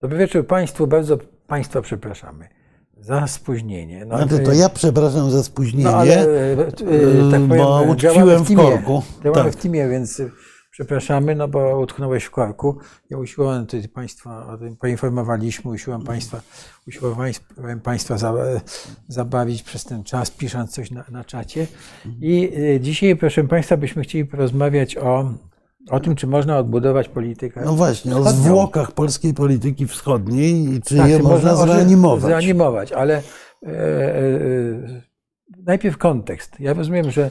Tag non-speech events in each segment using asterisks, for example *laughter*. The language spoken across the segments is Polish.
Dobry wieczór Państwu. Bardzo Państwa przepraszamy za spóźnienie. No, Znaczy, to ja przepraszam za spóźnienie, no, ale, e, e, tak powiem, bo utkwiłem w teamie. korku. Działamy Tak. w teamie, więc e, przepraszamy, no bo utknąłeś w korku. Ja usiłowałem tutaj Państwa, o tym poinformowaliśmy, usiłowałem Państwa, usiłowałem Państwa za, zabawić przez ten czas, pisząc coś na, na czacie. I e, dzisiaj, proszę Państwa, byśmy chcieli porozmawiać o, o tym, czy można odbudować politykę. No właśnie, o wschodnią. zwłokach polskiej polityki wschodniej i czy Tak, je czy można oży- zreanimować. Zreanimować, ale e, e, najpierw kontekst. Ja rozumiem, że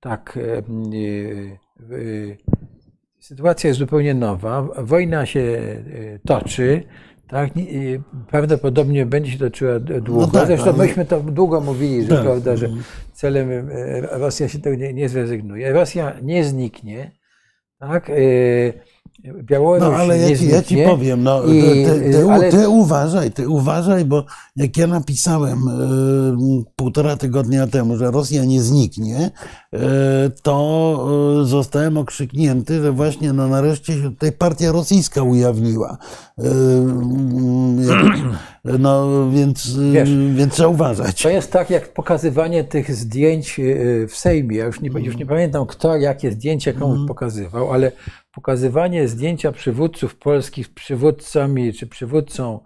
tak, e, e, e, sytuacja jest zupełnie nowa. Wojna się e, toczy. Tak, Ni- prawdopodobnie będzie się toczyła długo. No tak, Zresztą ale- myśmy to długo mówili, że, Tak. prawda, że celem e, Rosja się tego nie, nie zrezygnuje. Rosja nie zniknie. Tak? Białoruś No ale ja ci, ja ci powiem, no, I- ty, ty, ale- ty uważaj, ty uważaj, bo jak ja napisałem e, półtora tygodnia temu, że Rosja nie zniknie, e, to e, zostałem okrzyknięty, że właśnie no, nareszcie się tutaj partia rosyjska ujawniła. Jak- *clears throat* no więc, Wiesz, więc trzeba uważać. To jest tak jak pokazywanie tych zdjęć y, w Sejmie. Ja już nie, już nie pamiętam, kto jakie zdjęcia komuś pokazywał, ale pokazywanie zdjęcia przywódców polskich z przywódcami, czy przywódcą,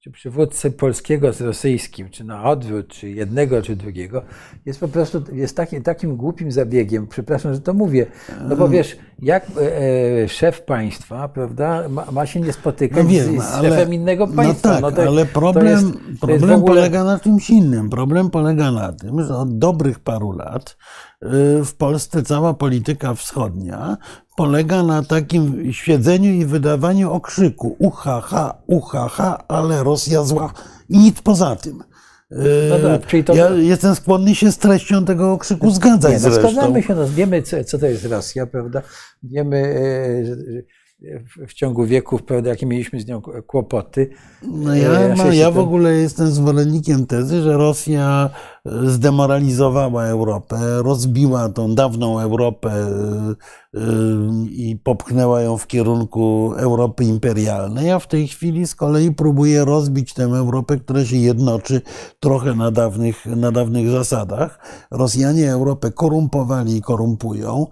czy przywódcy polskiego z rosyjskim, czy na odwrót, czy jednego, czy drugiego, jest po prostu jest taki, takim głupim zabiegiem. Przepraszam, że to mówię. No bo wiesz, jak e, e, szef państwa, prawda, ma, ma się nie spotykać No wiem, z, z ale- szefem innego państwa. No tak, to- ale to problem, jest- to jest problem w ogóle- polega na czymś innym. Problem polega na tym, że od dobrych paru lat w Polsce cała polityka wschodnia polega na takim siedzeniu i wydawaniu okrzyku uhaha, uhaha, ale Rosja zła i nic poza tym. No tak, czyli to- Ja jestem skłonny się z treścią tego okrzyku zgadzać Nie, no zresztą. zgadzamy się, no, wiemy, co, co to jest Rosja, prawda? Wiemy e, w- ciągu wieków, prawda, jakie mieliśmy z nią kłopoty. No E, ja, się ja tym- w ogóle jestem zwolennikiem tezy, że Rosja e, zdemoralizowała Europę, rozbiła tą dawną Europę e, e, i popchnęła ją w kierunku Europy imperialnej, a w tej chwili z kolei próbuje rozbić tę Europę, która się jednoczy trochę na dawnych, na dawnych zasadach. Rosjanie Europę korumpowali i korumpują.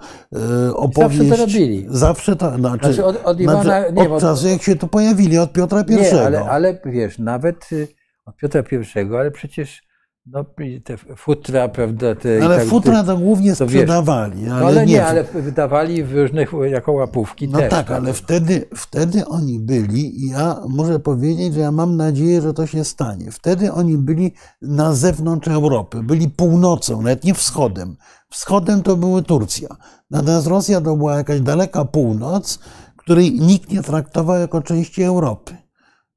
Opowieść, robili. Zawsze to, znaczy, Znaczy od- od Iwana- znaczy nie, od czasu jak się tu pojawili, od Piotra I. Nie, ale, ale wiesz, nawet y, od Piotra I, ale przecież no, te futra, prawda, te i Ale tak- futra to głównie sprzedawali. No, Ale, ale nie, nie, ale wydawali w różnych, jako łapówki No też. tak, ale wtedy, wtedy oni byli, i ja muszę powiedzieć, że ja mam nadzieję, że to się stanie. Wtedy oni byli na zewnątrz Europy, byli północą, nawet nie wschodem. Wschodem to były Turcja. Natomiast Rosja to była jakaś daleka północ, której nikt nie traktował jako części Europy.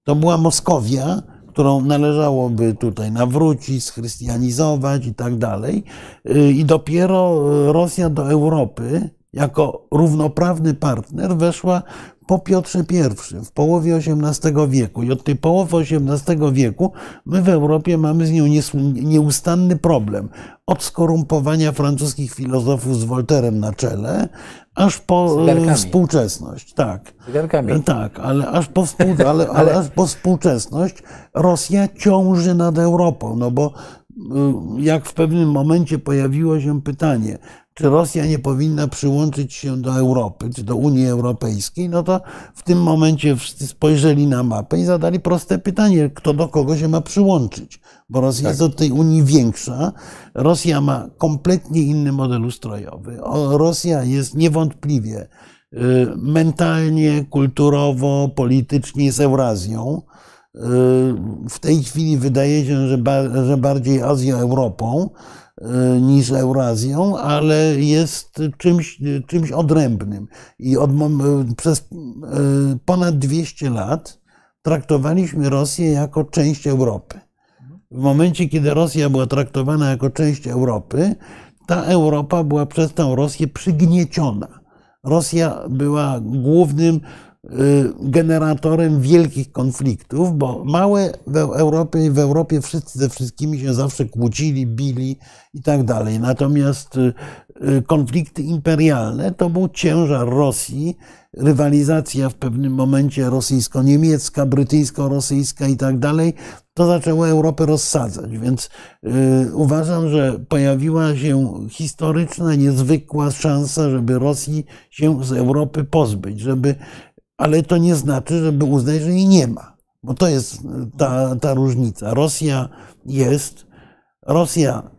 To była Moskowia, którą należałoby tutaj nawrócić, schrystianizować i tak dalej. Y, I dopiero y, Rosja do Europy jako równoprawny partner weszła po Piotrze I w połowie XVIII wieku. I od tej połowy XVIII wieku my w Europie mamy z nią nieustanny problem. Od skorumpowania francuskich filozofów z Volterem na czele, aż po y, współczesność. Tak. Zegarkami. Tak, ale aż po, współ, *laughs* ale, ale aż po współczesność Rosja ciąży nad Europą, no bo jak w pewnym momencie pojawiło się pytanie, czy Rosja nie powinna przyłączyć się do Europy, czy do Unii Europejskiej, no to w tym momencie wszyscy spojrzeli na mapę i zadali proste pytanie, kto do kogo się ma przyłączyć, bo Rosja jest od tej Unii większa, Rosja ma kompletnie inny model ustrojowy, Rosja jest niewątpliwie y, mentalnie, kulturowo, politycznie z Eurazją. W tej chwili wydaje się, że, ba- że bardziej Azją-Europą y, niż Eurazją, ale jest czymś, czymś odrębnym. I od, mom- przez y, ponad 200 lat traktowaliśmy Rosję jako część Europy. W momencie, kiedy Rosja była traktowana jako część Europy, ta Europa była przez tę Rosję przygnieciona. Rosja była głównym generatorem wielkich konfliktów, bo małe w Europie, w Europie wszyscy ze wszystkimi się zawsze kłócili, bili i tak dalej. Natomiast konflikty imperialne to był ciężar Rosji, rywalizacja w pewnym momencie rosyjsko-niemiecka, brytyjsko-rosyjska i tak dalej, to zaczęło Europę rozsadzać. Więc y, uważam, że pojawiła się historyczna, niezwykła szansa, żeby Rosji się z Europy pozbyć, żeby, ale to nie znaczy, żeby uznać, że jej nie ma. Bo to jest ta, ta różnica. Rosja jest, Rosja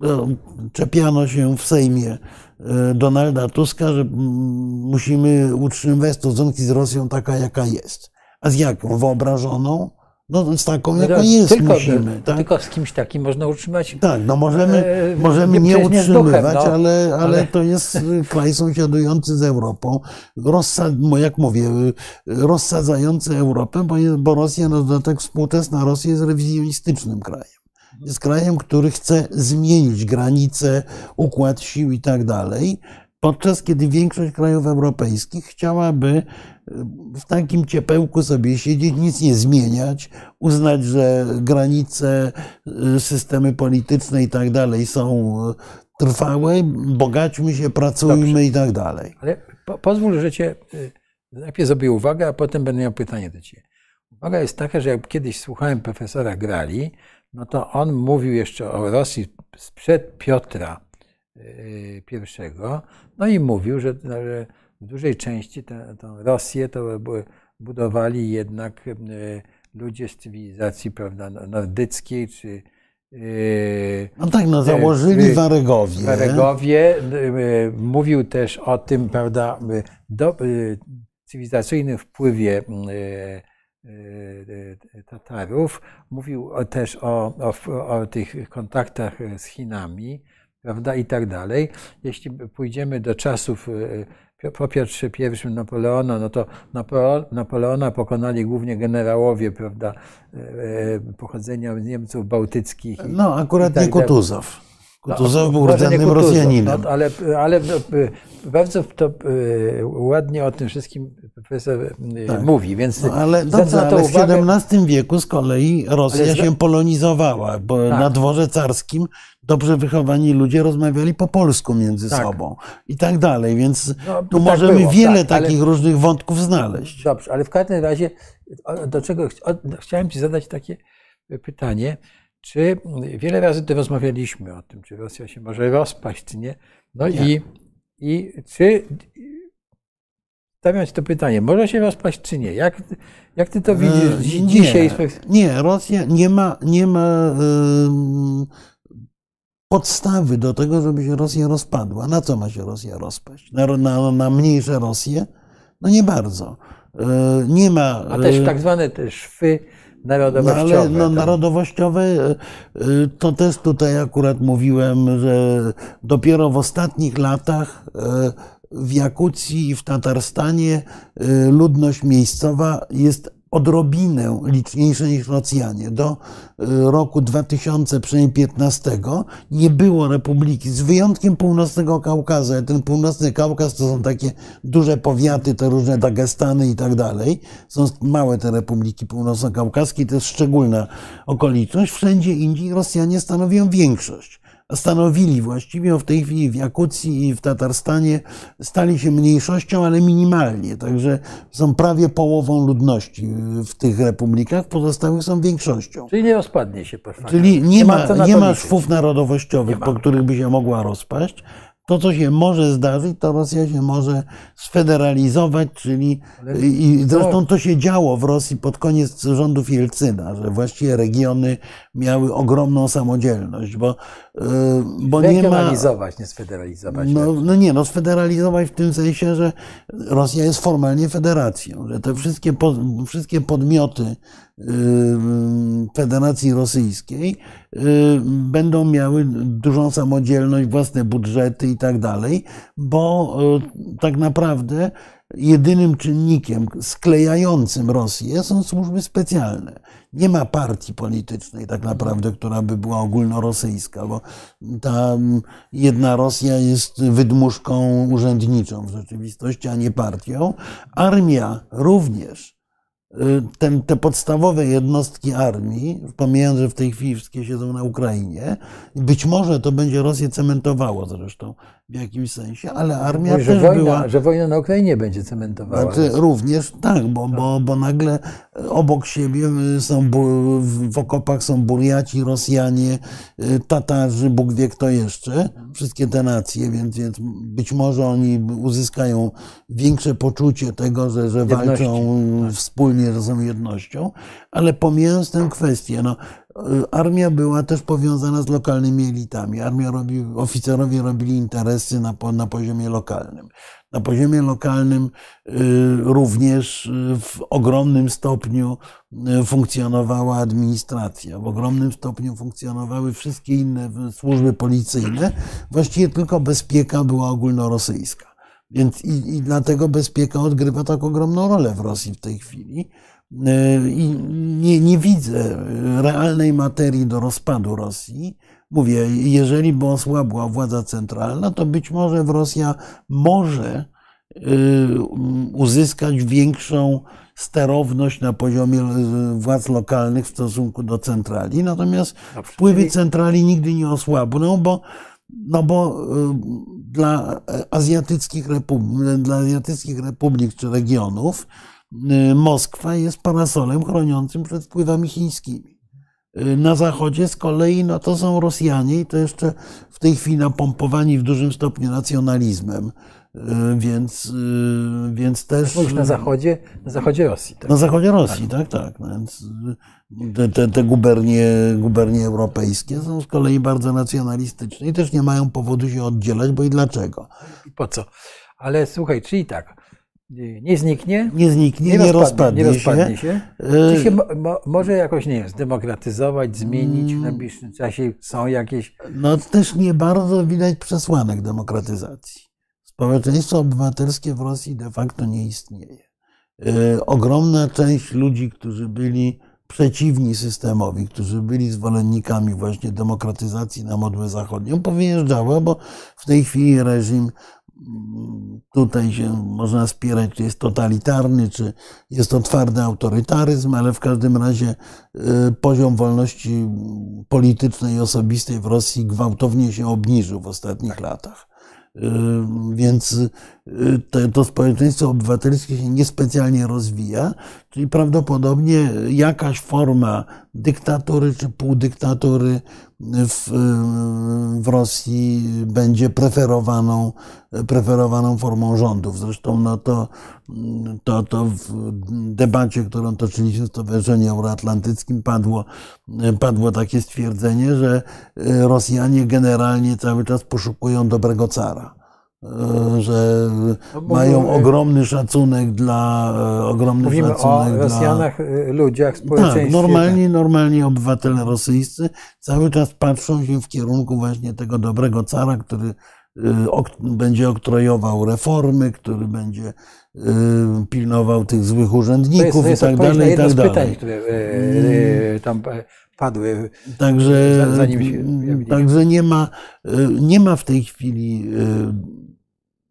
no, czepiano się w Sejmie e, Donalda Tuska, że musimy utrzymywać stosunki z Rosją taka, jaka jest. A z jaką? Wyobrażoną? No z taką, no, jest, tylko, musimy. Tak? Tylko z kimś takim można utrzymać. Tak, no możemy, e, możemy nie utrzymywać, duchem, no, ale, ale, to jest *laughs* kraj sąsiadujący z Europą, rozsad, jak mówię, rozsadzający Europę, bo, bo Rosja, na dodatek współczesna Rosja jest rewizjonistycznym krajem. Jest krajem, który chce zmienić granice, układ sił i tak dalej, podczas kiedy większość krajów europejskich chciałaby w takim ciepełku sobie siedzieć, nic nie zmieniać, uznać, że granice, e, systemy polityczne i tak dalej są e, trwałe, bogaćmy się, pracujmy Dobrze. i tak dalej. Ale po, pozwól, że cię najpierw zrobię uwagę, a potem będę miał pytanie do ciebie. Uwaga jest taka, że jak kiedyś słuchałem profesora Grali, no to on mówił jeszcze o Rosji sprzed Piotra y, I, no i mówił, że, że w dużej części tę, Rosję to budowali jednak y, ludzie z cywilizacji prawda, no, nordyckiej, czy y, no tak, no założyli Waregowie. Waregowie. Mówił też o tym, prawda, do, cywilizacyjnym wpływie Tatarów. Mówił też o, o, o tych kontaktach z Chinami, prawda, i tak dalej. Jeśli pójdziemy do czasów po Piotrze I Napoleona, no to Napoleona pokonali głównie generałowie, prawda, pochodzenia z Niemców bałtyckich. No, akurat tak nie Kutuzow. Kutuzow był rdzennym Rosjaninem. No, ale, ale bardzo to ładnie o tym wszystkim profesor tak. mówi, więc no, ale, dobrze, ale w XVII wieku z kolei Rosja ale... się polonizowała, bo tak. na dworze carskim dobrze wychowani ludzie rozmawiali po polsku między tak. sobą i tak dalej, więc no, tu tak możemy było, wiele tak, takich ale... różnych wątków znaleźć. Dobrze, ale w każdym razie do czego chciałem Ci zadać takie pytanie, czy wiele razy tu rozmawialiśmy o tym, czy Rosja się może rozpaść, czy nie, no i, i czy stawiać to pytanie, może się rozpaść czy nie? Jak, jak ty to e, widzisz nie, dzisiaj? Nie, Rosja nie ma, nie ma podstawy do tego, żeby się Rosja rozpadła. Na co ma się Rosja rozpaść? Na, na, na mniejsze Rosje? No nie bardzo. Yy, nie ma. A też tak zwane te szwy narodowościowe. No, ale no, tak. narodowościowe to też tutaj akurat mówiłem, że dopiero w ostatnich latach w Jakucji i w Tatarstanie ludność miejscowa jest odrobinę liczniejsza niż Rosjanie. Do y, roku 2015 nie było republiki, z wyjątkiem północnego Kaukazu. Ten północny Kaukaz to są takie duże powiaty, te różne Dagestany i tak dalej. Są małe te republiki północno-kaukaskie, to jest szczególna okoliczność. Wszędzie indziej Rosjanie stanowią większość stanowili właściwie w tej chwili w Jakucji i w Tatarstanie, stali się mniejszością, ale minimalnie. Także są prawie połową ludności w tych republikach, pozostałych są większością. Czyli nie rozpadnie się. Czyli nie, nie ma, ma, nie ma szwów narodowościowych, po których by się mogła rozpaść. To, co się może zdarzyć, to Rosja się może sfederalizować, czyli i zresztą to się działo w Rosji pod koniec rządów Jelcyna, że właściwie regiony miały ogromną samodzielność, bo, y, bo nie ma... nie sfederalizować. No, no nie, no sfederalizować w tym sensie, że Rosja jest formalnie federacją, że te wszystkie, wszystkie podmioty y, Federacji Rosyjskiej y, będą miały dużą samodzielność, własne budżety i tak dalej, bo tak naprawdę jedynym czynnikiem sklejającym Rosję są służby specjalne. Nie ma partii politycznej tak naprawdę, która by była ogólnorosyjska, bo ta jedna Rosja jest wydmuszką urzędniczą w rzeczywistości, a nie partią. Armia również ten, te podstawowe jednostki armii, pomijając, że w tej chwili wszystkie siedzą na Ukrainie, być może to będzie Rosję cementowało zresztą w jakimś sensie, ale armia Mówi, też że wojna, była... Że wojna na Ukrainie będzie cementowała. Znaczy, również tak, bo, bo, bo nagle obok siebie są w okopach są Burjaci, Rosjanie, y, Tatarzy, Bóg wie kto jeszcze, wszystkie te nacje, więc, więc być może oni uzyskają większe poczucie tego, że, że walczą wspólnie, że są jednością, ale pomijając tę kwestię, no, Armia była też powiązana z lokalnymi elitami. Armia robi, oficerowie robili interesy na, na poziomie lokalnym. Na poziomie lokalnym y, również y, w ogromnym stopniu y, funkcjonowała administracja, w ogromnym stopniu funkcjonowały wszystkie inne służby policyjne. Właściwie tylko bezpieka była ogólnorosyjska. Więc i, i dlatego bezpieka odgrywa tak ogromną rolę w Rosji w tej chwili. E, I nie, nie widzę realnej materii do rozpadu Rosji. Mówię, jeżeli by osłabła władza centralna, to być może w Rosja może e, uzyskać większą sterowność na poziomie e, władz lokalnych w stosunku do centrali. Natomiast wpływy centrali nigdy nie osłabną, bo, no bo dla azjatyckich, republik, dla azjatyckich republik czy regionów Y, Moskwa jest parasolem chroniącym przed wpływami chińskimi. Y, na zachodzie z kolei no to są Rosjanie i to jeszcze w tej chwili napompowani w dużym stopniu nacjonalizmem. Y, więc, więc też. Mówisz na zachodzie, na zachodzie Rosji. Tak? Na zachodzie Rosji, tak, tak. tak. Więc te, te, te gubernie, gubernie europejskie są z kolei bardzo nacjonalistyczne i też nie mają powodu się oddzielać, bo i dlaczego? Po co? Ale słuchaj, czyli tak, nie zniknie? Nie zniknie, nie, nie rozpadnie, rozpadnie, nie się. się. Czy się mo, może jakoś, nie wiem, zdemokratyzować, zmienić w mm. najbliższym czasie? Są jakieś... No też nie bardzo widać przesłanek demokratyzacji. Społeczeństwo obywatelskie w Rosji de facto nie istnieje. E, ogromna część ludzi, którzy byli przeciwni systemowi, którzy byli zwolennikami właśnie demokratyzacji na modłę zachodnią, powyjeżdżała, bo w tej chwili reżim tutaj się można spierać, czy jest totalitarny, czy jest to twardy autorytaryzm, ale w każdym razie y, poziom wolności politycznej i osobistej w Rosji gwałtownie się obniżył w ostatnich latach. Y, więc y, to społeczeństwo obywatelskie się niespecjalnie rozwija, czyli prawdopodobnie jakaś forma dyktatury czy półdyktatury w, w Rosji będzie preferowaną, preferowaną formą rządów. Zresztą no to, to, to w debacie, którą toczyliśmy w Stowarzyszeniu Euroatlantyckim, padło, padło takie stwierdzenie, że Rosjanie generalnie cały czas poszukują dobrego cara że no, mają ogromny szacunek dla ogromny Mówimy szacunek o Rosjanach, dla... Y, ludziach, społeczeństwie. Tak, normalni, normalni obywatele rosyjscy cały czas patrzą się w kierunku właśnie tego dobrego cara, który będzie oktrojował reformy, który będzie pilnował tych złych urzędników to jest, to jest i tak dalej. I tak dalej. pytań, które tam e, padły. Także, zanim się także nie, ma, nie ma w tej chwili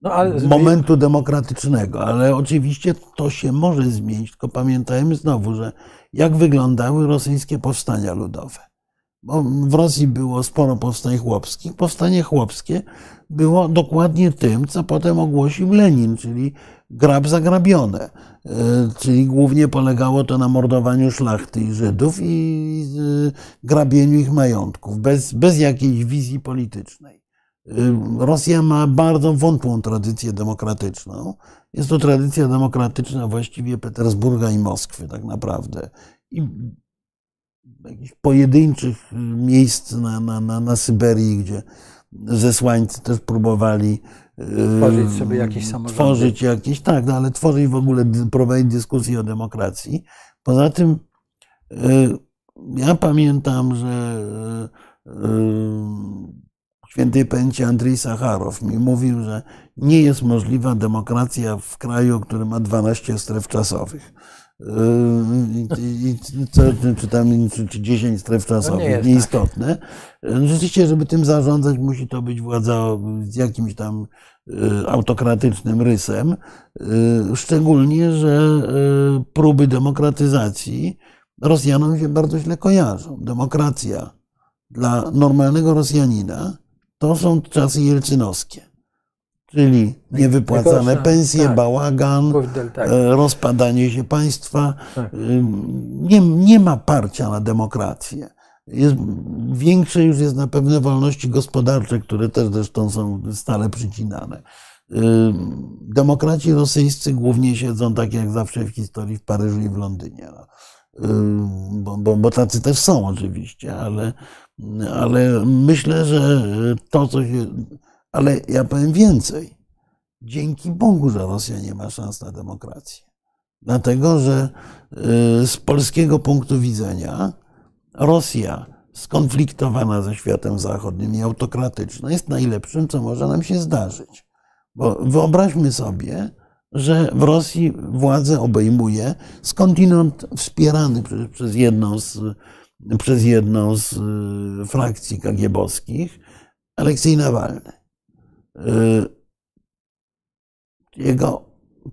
no, momentu demokratycznego, ale oczywiście to się może zmienić, tylko pamiętajmy znowu, że jak wyglądały rosyjskie powstania ludowe. Bo w Rosji było sporo powstań chłopskich. Powstanie chłopskie było dokładnie tym, co potem ogłosił Lenin, czyli grab zagrabione. E, czyli głównie polegało to na mordowaniu szlachty i Żydów i e, grabieniu ich majątków, bez, bez jakiejś wizji politycznej. Rosja ma bardzo wątłą tradycję demokratyczną. Jest to tradycja demokratyczna właściwie Petersburga i Moskwy, tak naprawdę. I jakichś pojedynczych miejsc na, na, na, na Syberii, gdzie zesłańcy też próbowali tworzyć sobie jakieś samorządy. Tworzyć jakieś, tak, no, ale tworzyć w ogóle, prowadzić dyskusję o demokracji. Poza tym ja pamiętam, że świętej pamięci Andrzej Sacharow mi mówił, że nie jest możliwa demokracja w kraju, który ma 12 stref czasowych. Yy, co, czy tam czy, czy 10 stref czasowych, nie jest tak. nieistotne. Rzeczywiście, żeby tym zarządzać, musi to być władza z jakimś tam yy, autokratycznym rysem. Szczególnie, że próby demokratyzacji Rosjanom się bardzo źle kojarzą. Demokracja dla normalnego Rosjanina to są czasy jelcynowskie. Czyli niewypłacane Najgorsza, pensje, tak. bałagan, tak. e, rozpadanie się państwa. Tak. Ym, Nie, nie ma parcia na demokrację. Jest, większe już jest na pewne wolności gospodarcze, które też zresztą są stale przycinane. Ym, Demokraci rosyjscy głównie siedzą tak jak zawsze w historii w Paryżu i w Londynie. No. Bo, bo, bo tacy też są oczywiście, ale, ale myślę, że to, co się. Ale ja powiem więcej. Dzięki Bogu, że Rosja nie ma szans na demokrację. Dlatego, że y, z polskiego punktu widzenia Rosja skonfliktowana ze światem zachodnim i autokratyczna jest najlepszym, co może nam się zdarzyć. Bo wyobraźmy sobie, że w Rosji władzę obejmuje skądinąd wspierany przez, przez, jedną, z, przez jedną z y, frakcji kagiebowskich Aleksiej Nawalny. Y, Jego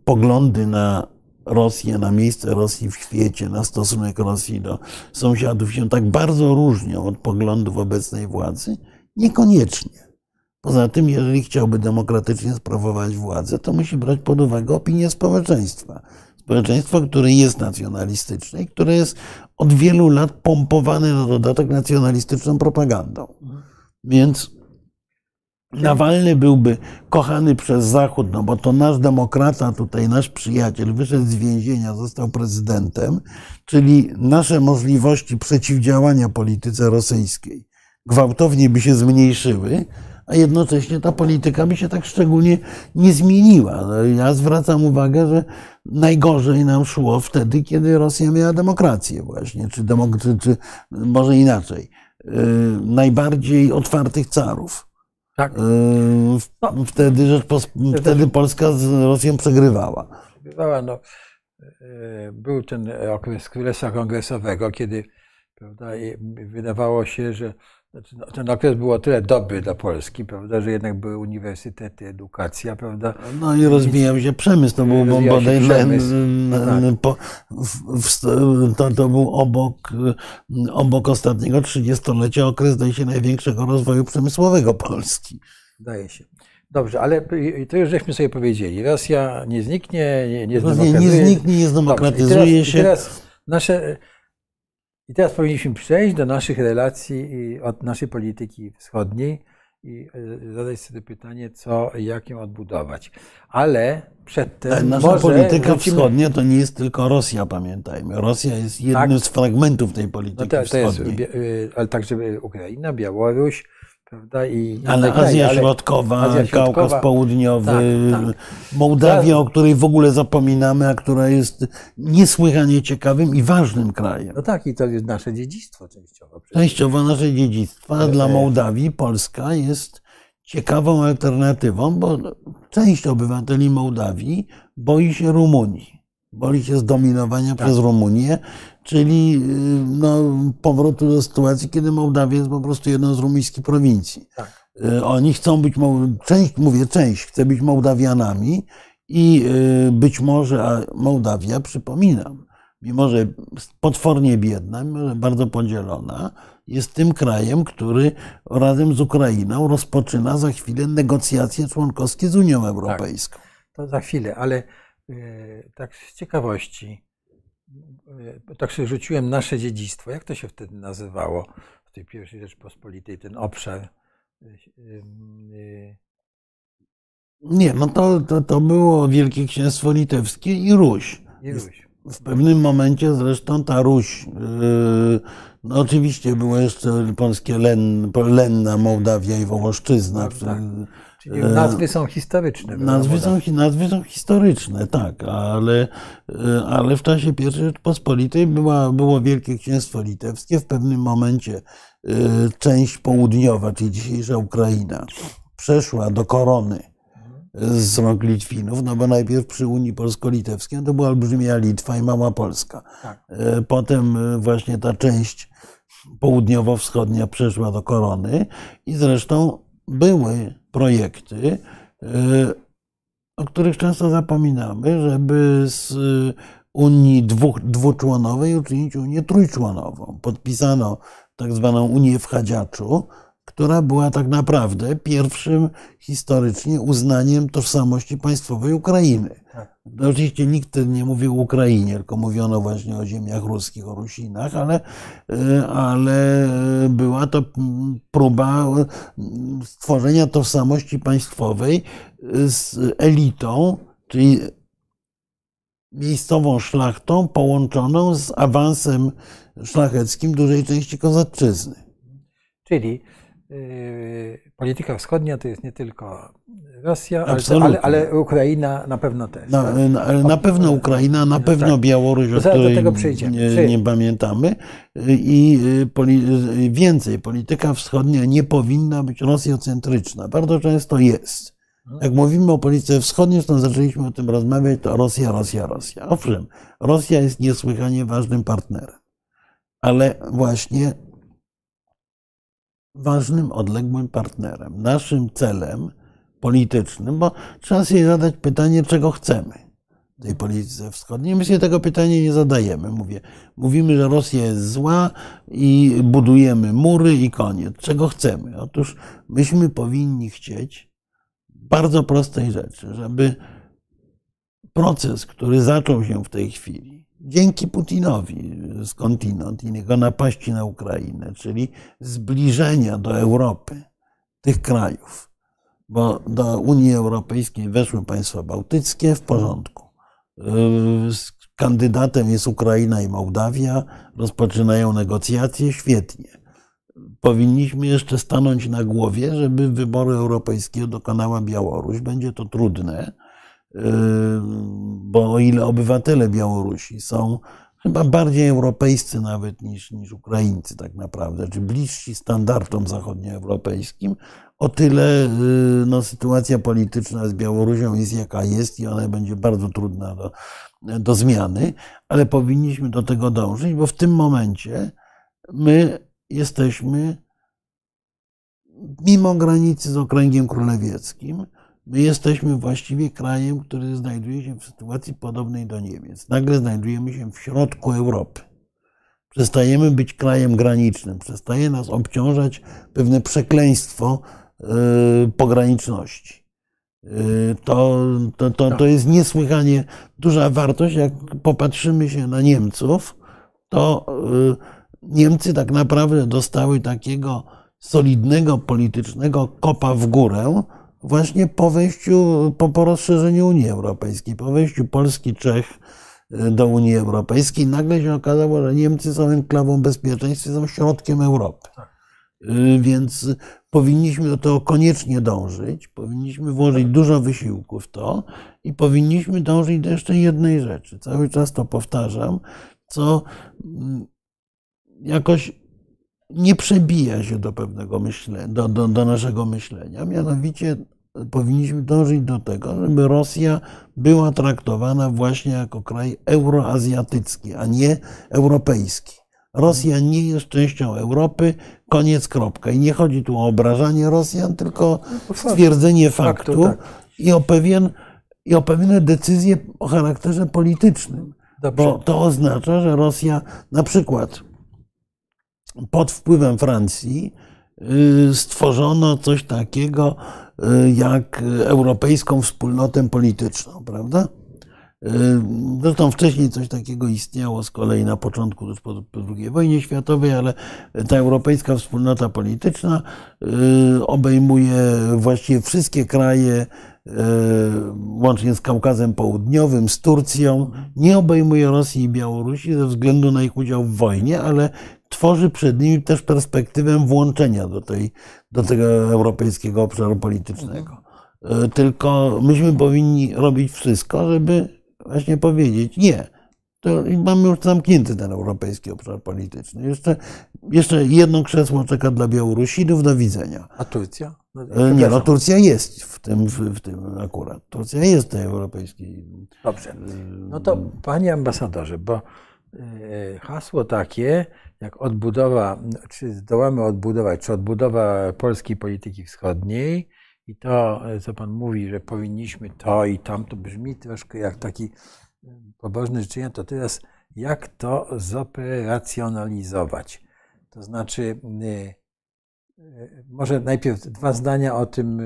poglądy na Rosję, na miejsce Rosji w świecie, na stosunek Rosji do sąsiadów się tak bardzo różnią od poglądów obecnej władzy? Niekoniecznie. Poza tym, jeżeli chciałby demokratycznie sprawować władzę, to musi brać pod uwagę opinię społeczeństwa. Społeczeństwa, które jest nacjonalistyczne i które jest od wielu lat pompowane na dodatek nacjonalistyczną propagandą. Więc Nawalny byłby kochany przez Zachód, no bo to nasz demokrata, tutaj nasz przyjaciel, wyszedł z więzienia, został prezydentem, czyli nasze możliwości przeciwdziałania polityce rosyjskiej gwałtownie by się zmniejszyły, a jednocześnie ta polityka by się tak szczególnie nie zmieniła. No, Ja zwracam uwagę, że najgorzej nam szło wtedy, kiedy Rosja miała demokrację właśnie, czy, demok- czy, czy może inaczej, yy, najbardziej otwartych carów. Tak. Yy, w- Wtedy, Rzeczpos- wtedy Polska z Rosją przegrywała. Bywała, no, e, był ten okres królestwa kongresowego, kiedy prawda, wydawało się, że no, ten okres był o tyle dobry dla Polski, prawda, że jednak były uniwersytety, edukacja, prawda. No i rozwijał się przemysł, to był w, w, to, to był obok, obok ostatniego trzydziestolecia okres, zdaje się, największego rozwoju przemysłowego Polski. Wydaje się. Dobrze, ale i- i to już żeśmy sobie powiedzieli. Rosja nie zniknie, nie, nie Rosja zdemokratizuje. nie zniknie, nie Dobrze, zdemokratyzuje i teraz, się. Teraz, nasze, I teraz powinniśmy przejść do naszych relacji i od naszej polityki wschodniej i e, zadać sobie pytanie, co jak ją odbudować. Ale przedtem Ale Nasza może polityka wrócimy- wschodnia to nie jest tylko Rosja, pamiętajmy. Rosja jest jednym Tak. z fragmentów tej polityki No to, to jest, wschodniej. y, ale także Ukraina, Białoruś, prawda? I Ale Azja ale- Środkowa, Azja Środkowa, Kaukaz Południowy, tak, tak. Mołdawia, o której w ogóle zapominamy, a która jest niesłychanie ciekawym i ważnym krajem. No tak, i to jest nasze dziedzictwo częściowo. przecież. Częściowo nasze dziedzictwo, a E, dla e. Mołdawii Polska jest ciekawą alternatywą, bo część obywateli Mołdawii boi się Rumunii. Boi się zdominowania Tak. przez Rumunię, czyli y, no, powrotu do sytuacji, kiedy Mołdawia jest po prostu jedną z rumuńskich prowincji. Tak. Y, Oni chcą być, część, mówię część, chce być Mołdawianami i y, być może, a Mołdawia, przypominam, mimo że potwornie biedna, mimo że bardzo podzielona, jest tym krajem, który razem z Ukrainą rozpoczyna za chwilę negocjacje członkowskie z Unią Europejską. To za chwilę, ale tak z ciekawości, tak sobie rzuciłem nasze dziedzictwo. Jak to się wtedy nazywało w tej pierwszej Rzeczpospolitej, ten obszar? y, y, y, Nie, no to, to, to było Wielkie Księstwo Litewskie i Ruś. Nie Ruś. W pewnym momencie zresztą ta Ruś, yy, no oczywiście było jeszcze polskie Len, Lenna, Mołdawia i Wołoszczyzna. Tak, tak. Czyli E, nazwy są historyczne. Nazwy wiadomo, są, nazwy są historyczne, tak, ale, y, ale w czasie I Rzeczpospolitej była, było Wielkie Księstwo Litewskie. W pewnym momencie y, część południowa, czyli dzisiejsza Ukraina, przeszła do korony z rąk Litwinów, no bo najpierw przy Unii Polsko-Litewskiej to była olbrzymia Litwa i mała Polska. Tak. E, Potem e, właśnie ta część południowo-wschodnia przeszła do korony i zresztą były projekty, e, o których często zapominamy, żeby z Unii dwóch, dwuczłonowej uczynić Unię trójczłonową. Podpisano tak zwaną Unię w Chadziaczu, która była tak naprawdę pierwszym historycznie uznaniem tożsamości państwowej Ukrainy. No, oczywiście nikt nie mówił Ukrainie, tylko mówiono właśnie o ziemiach ruskich, o Rusinach, ale, ale była to próba stworzenia tożsamości państwowej z elitą, czyli miejscową szlachtą połączoną z awansem szlacheckim dużej części kozaczyzny. Czyli polityka wschodnia to jest nie tylko Rosja, ale, ale, ale Ukraina na pewno też. Na, tak? na, na pewno Ukraina, na pewno tak. Białoruś, o której nie, nie pamiętamy. I y, poli, y, więcej, polityka wschodnia nie powinna być rosjocentryczna. Bardzo często jest. Jak mówimy o polityce wschodniej, to zaczęliśmy o tym rozmawiać, to Rosja, Rosja, Rosja. Owszem, Rosja jest niesłychanie ważnym partnerem, ale właśnie ważnym, odległym partnerem. Naszym celem politycznym, bo trzeba sobie zadać pytanie, czego chcemy w tej polityce wschodniej. My sobie tego pytania nie zadajemy. Mówię, mówimy, że Rosja jest zła i budujemy mury i koniec. Czego chcemy? Otóż myśmy powinni chcieć bardzo prostej rzeczy, żeby proces, który zaczął się w tej chwili, dzięki Putinowi skądinąd i jego napaści na Ukrainę, czyli zbliżenia do Europy tych krajów, bo do Unii Europejskiej weszły państwa bałtyckie w porządku. Yy, kandydatem jest Ukraina i Mołdawia, rozpoczynają negocjacje, świetnie. Powinniśmy jeszcze stanąć na głowie, żeby wyboru europejskiego dokonała Białoruś. Będzie to trudne, yy, bo o ile obywatele Białorusi są chyba bardziej europejscy nawet niż, niż Ukraińcy tak naprawdę, czy bliżsi standardom zachodnioeuropejskim, o tyle yy, no, sytuacja polityczna z Białorusią jest jaka jest i ona będzie bardzo trudna do, do zmiany, ale powinniśmy do tego dążyć, bo w tym momencie my jesteśmy mimo granicy z okręgiem królewieckim, my jesteśmy właściwie krajem, który znajduje się w sytuacji podobnej do Niemiec. Nagle znajdujemy się w środku Europy. Przestajemy być krajem granicznym, przestaje nas obciążać pewne przekleństwo pograniczności. Yy, To, to, to, to jest niesłychanie duża wartość. Jak popatrzymy się na Niemców, to yy, Niemcy tak naprawdę dostały takiego solidnego politycznego kopa w górę właśnie po wejściu, po, po rozszerzeniu Unii Europejskiej, po wejściu Polski, Czech y, do Unii Europejskiej. Nagle się okazało, że Niemcy są enklawą bezpieczeństwa, są środkiem Europy. Y, Więc powinniśmy do tego koniecznie dążyć, powinniśmy włożyć dużo wysiłku w to i powinniśmy dążyć do jeszcze jednej rzeczy. Cały czas to powtarzam, co mm, jakoś nie przebija się do pewnego myślenia, do, do, do naszego myślenia. Mianowicie powinniśmy dążyć do tego, żeby Rosja była traktowana właśnie jako kraj euroazjatycki, a nie europejski. Rosja nie jest częścią Europy, koniec, kropka. I nie chodzi tu o obrażanie Rosjan, tylko stwierdzenie Faktu, faktu tak. i o, pewien, i o pewne decyzje o charakterze politycznym. Dobrze. Bo to oznacza, że Rosja na przykład pod wpływem Francji y, stworzono coś takiego y, jak Europejską Wspólnotę Polityczną, prawda? Y, Zresztą wcześniej coś takiego istniało z kolei na początku, już po, II wojnie światowej, ale ta Europejska Wspólnota Polityczna y, obejmuje właściwie wszystkie kraje, y, łącznie z Kaukazem Południowym, z Turcją. Nie obejmuje Rosji i Białorusi ze względu na ich udział w wojnie, ale tworzy przed nimi też perspektywę włączenia do, tej, do tego europejskiego obszaru politycznego. Tylko myśmy powinni robić wszystko, żeby właśnie powiedzieć nie. To mamy już zamknięty ten europejski obszar polityczny. Jeszcze, jeszcze jedno krzesło czeka dla Białorusinów. Do widzenia. A Turcja? No, E, Nie, no Turcja jest w tym, w, tym akurat. Turcja jest w tej europejskiej. Dobrze. No to panie ambasadorze, bo e, hasło takie jak odbudowa, czy zdołamy odbudować, czy odbudowa polskiej polityki wschodniej i to, e, co pan mówi, że powinniśmy to i tam, to brzmi troszkę jak taki e, pobożny życzenia, to teraz jak to zoperacjonalizować? To znaczy, e, może najpierw dwa zdania o tym,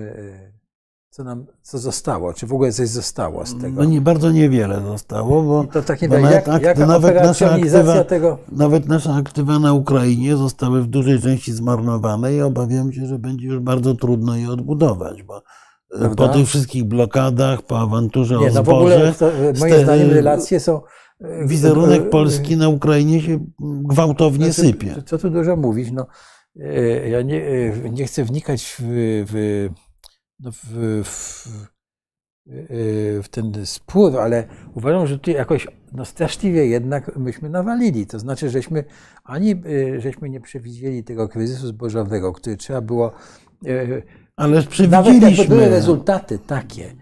co nam, co zostało, czy w ogóle coś zostało z tego. No nie, bardzo niewiele zostało, bo, I to takie, bo jak, nawet ak- jaka nawet nasza aktywa- tego. nawet nasze aktywa na Ukrainie zostały w dużej części zmarnowane i obawiam się, że będzie już bardzo trudno je odbudować, bo e, Prawda? po tych wszystkich blokadach, po awanturze Nie, o no w ogóle zboże, to, e, moim zdaniem relacje są. e, wizerunek Polski na Ukrainie się gwałtownie znaczy, sypie. Co tu dużo mówić? No, ja nie, nie chcę wnikać w, w, no w, w, e, w ten spór, ale uważam, że tu jakoś no straszliwie jednak myśmy nawalili. To znaczy, żeśmy ani e, żeśmy nie przewidzieli tego kryzysu zbożowego, który trzeba było. e, Ależ Nawet jakby były przewidzieliśmy. rezultaty takie,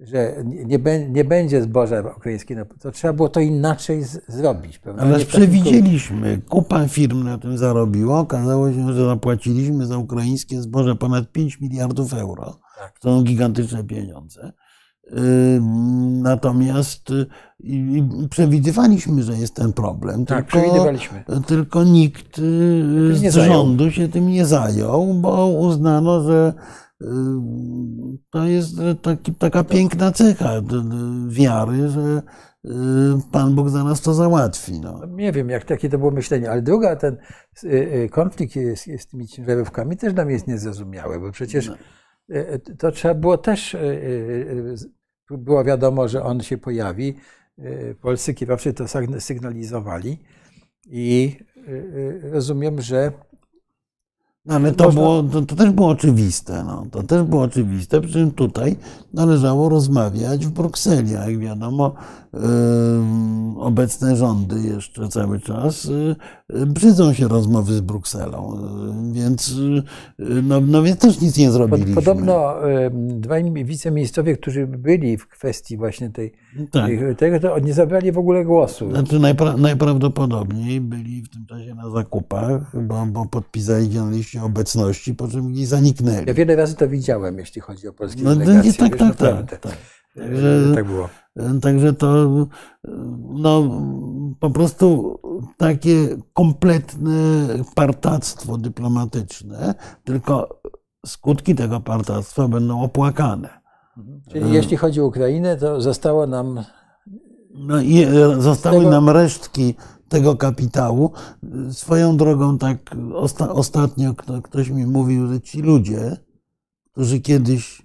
że nie, nie, bę- nie będzie zboża ukraińskiego, no to trzeba było to inaczej zrobić. Prawda? Takim przewidzieliśmy. Kupa firm na tym zarobiło. Okazało się, że zapłaciliśmy za ukraińskie zboże ponad 5 miliardów euro. Tak. To są gigantyczne pieniądze. Natomiast y, przewidywaliśmy, że jest ten problem. Tak, tylko, przewidywaliśmy. tylko nikt y, z zajął. rządu się tym nie zajął, bo uznano, że y, to jest taki, taka piękna cecha wiary, że Pan Bóg za nas to załatwi. No. No, Nie wiem, jak takie to było myślenie, ale druga, ten konflikt z, z tymi ciężarówkami też nam jest niezrozumiały, bo przecież y, to trzeba było też, z- było wiadomo, że on się pojawi. Polscy kierowcy to sygn- sygnalizowali i rozumiem, że Ale to, Można- było, to, to też było oczywiste. No. To też było oczywiste, przy czym tutaj należało rozmawiać w Brukseli. Jak wiadomo, ym, obecne rządy jeszcze cały czas y, y, brzydzą się rozmowy z Brukselą, y, więc, y, no, no więc też nic nie zrobiliśmy. podobno dwaj wiceministrowie, którzy byli w kwestii właśnie tej, tak. tego, to nie zabrali w ogóle głosu. Znaczy najpra- najprawdopodobniej byli w tym czasie na zakupach, bo, bo podpisali na liście obecności, po czym gdzieś zaniknęli. Ja wiele razy to widziałem, jeśli chodzi o polskie No, delegacje. nie, tak, wiesz, tak, tak, tak. E, Także- tak było. Także to no, po prostu takie kompletne partactwo dyplomatyczne, tylko skutki tego partactwa będą opłakane. Czyli jeśli chodzi o Ukrainę, to zostało nam No i e, zostały tego- nam resztki tego kapitału. Swoją drogą, tak osta- ostatnio kto, ktoś mi mówił, że ci ludzie, którzy kiedyś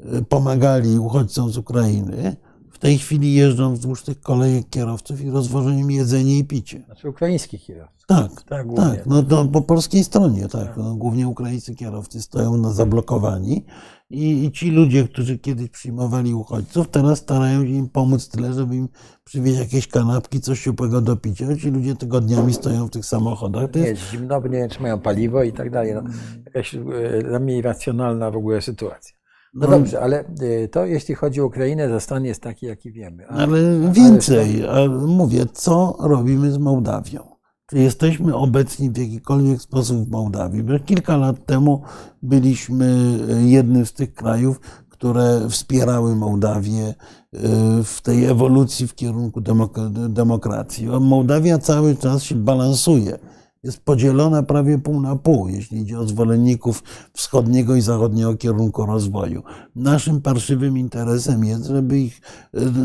e, pomagali uchodźcom z Ukrainy, w tej chwili jeżdżą wzdłuż tych kolejek kierowców i rozwożą im jedzenie i picie. znaczy ukraińskich kierowców. Tak, Tak, głównie. tak, no to po polskiej stronie, tak. No, głównie ukraińscy kierowcy stoją na zablokowani i, i ci ludzie, którzy kiedyś przyjmowali uchodźców, teraz starają się im pomóc tyle, żeby im przywieźć jakieś kanapki, coś ciepłego do picia. Ci ludzie tygodniami stoją w tych samochodach. To Nie jest, jest zimno, bo nie wiem, czy mają paliwo i tak dalej. No, jakaś e, dla mnie irracjonalna w ogóle sytuacja. No No. dobrze, ale e, to jeśli chodzi o Ukrainę, to stan jest taki, jaki wiemy. A- ale więcej, a mówię, co robimy z Mołdawią? Czy jesteśmy obecni w jakikolwiek sposób w Mołdawii? Bo kilka lat temu byliśmy jednym z tych krajów, które wspierały Mołdawię y, w tej ewolucji w kierunku demok- demokracji. Mołdawia cały czas się balansuje. Jest podzielona prawie pół na pół, jeśli idzie o zwolenników wschodniego i zachodniego kierunku rozwoju. Naszym parszywym interesem jest, żeby, ich,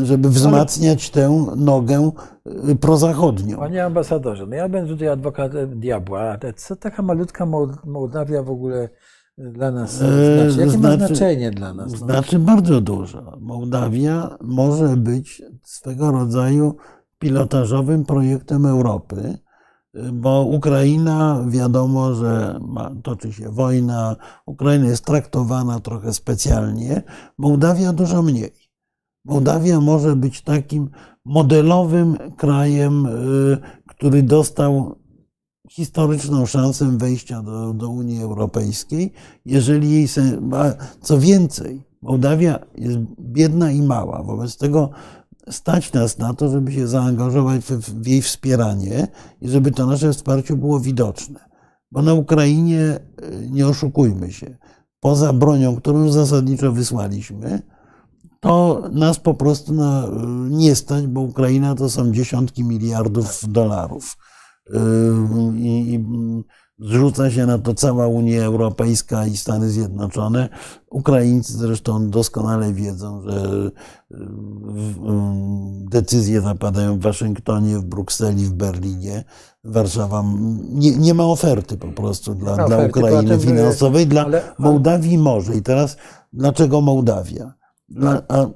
żeby wzmacniać tę nogę y, prozachodnią. Panie ambasadorze, no ja będę tutaj adwokatem diabła, ale co taka malutka Moł- Mołdawia w ogóle dla nas E, znaczy? Jakie ma znaczy- znaczenie dla nas? No? Znaczy bardzo dużo. Mołdawia może być swego rodzaju pilotażowym projektem Europy, bo Ukraina wiadomo, że ma, toczy się wojna, Ukraina jest traktowana trochę specjalnie, Mołdawia dużo mniej. Mołdawia może być takim modelowym krajem, y, który dostał historyczną szansę wejścia do, do Unii Europejskiej, jeżeli jej. Co więcej, Mołdawia jest biedna i mała, wobec tego stać nas na to, żeby się zaangażować w, jej wspieranie i żeby to nasze wsparcie było widoczne. Bo na Ukrainie, e, nie oszukujmy się, poza bronią, którą zasadniczo wysłaliśmy, to nas po prostu na, e, nie stać, bo Ukraina to są dziesiątki miliardów dolarów. E, I, i zrzuca się na to cała Unia Europejska i Stany Zjednoczone. Ukraińcy zresztą doskonale wiedzą, że decyzje zapadają w Waszyngtonie, w Brukseli, w Berlinie. Warszawa nie, nie ma oferty po prostu dla, dla oferty, Ukrainy finansowej, dla ale, Mołdawii może. I teraz dlaczego Mołdawia? Dla, a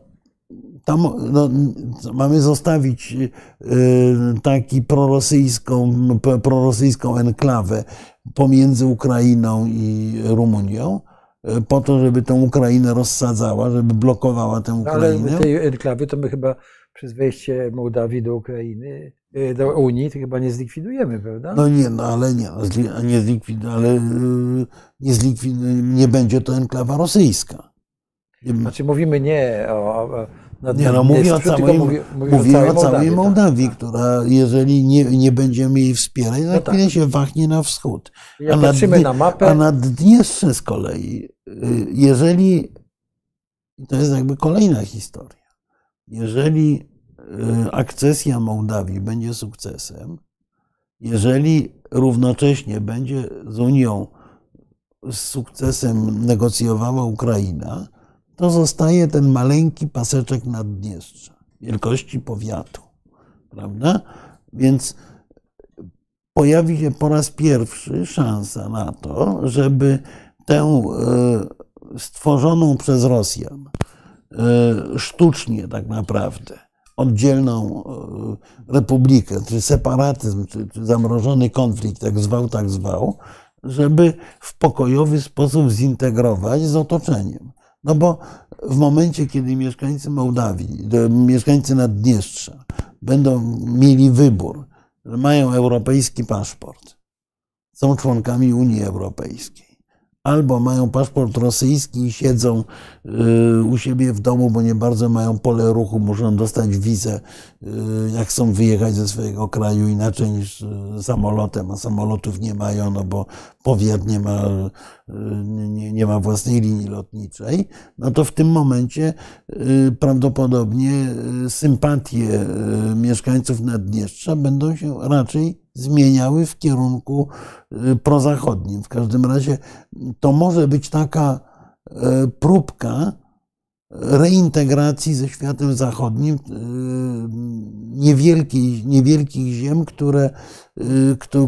tam no, mamy zostawić y, taki prorosyjską, prorosyjską enklawę pomiędzy Ukrainą i Rumunią, y, po to, żeby tę Ukrainę rozsadzała, żeby blokowała tę Ukrainę. Ale tej enklawy to my chyba przez wejście Mołdawii do Ukrainy, y, do Unii, to chyba nie zlikwidujemy, prawda? No nie, no ale nie, no, nie, zlikwidu, ale nie, zlikwidu, nie będzie to enklawa rosyjska. Znaczy mówimy nie o, o nie, no mówię o całej, mówi, mówi o całej Mołdawii, Mołdawii tak, która jeżeli nie, nie będziemy jej wspierać, za no chwilę tak. się wachnie na wschód. a, na, Dnie, na mapę. a na Dniestrze z kolei, y, jeżeli, to jest jakby kolejna historia, jeżeli y, akcesja Mołdawii będzie sukcesem, jeżeli równocześnie będzie z Unią z sukcesem negocjowała Ukraina, to zostaje ten maleńki paseczek Naddniestrza, wielkości powiatu. Prawda? Więc pojawi się po raz pierwszy szansa na to, żeby tę e, stworzoną przez Rosjan e, sztucznie tak naprawdę oddzielną e, republikę, czy separatyzm, czy, czy zamrożony konflikt, jak zwał, tak zwał, żeby w pokojowy sposób zintegrować z otoczeniem. No bo w momencie, kiedy mieszkańcy Mołdawii, mieszkańcy Naddniestrza będą mieli wybór, że mają europejski paszport, są członkami Unii Europejskiej, albo mają paszport rosyjski i siedzą y, u siebie w domu, bo nie bardzo mają pole ruchu, muszą dostać wizę, y, jak chcą wyjechać ze swojego kraju inaczej niż samolotem, a samolotów nie mają, no bo powiat nie ma, nie, nie ma własnej linii lotniczej, no to w tym momencie prawdopodobnie sympatie mieszkańców Naddniestrza będą się raczej zmieniały w kierunku y, prozachodnim. W każdym razie to może być taka y, próbka reintegracji ze światem zachodnim y, niewielkich, niewielkich ziem, które,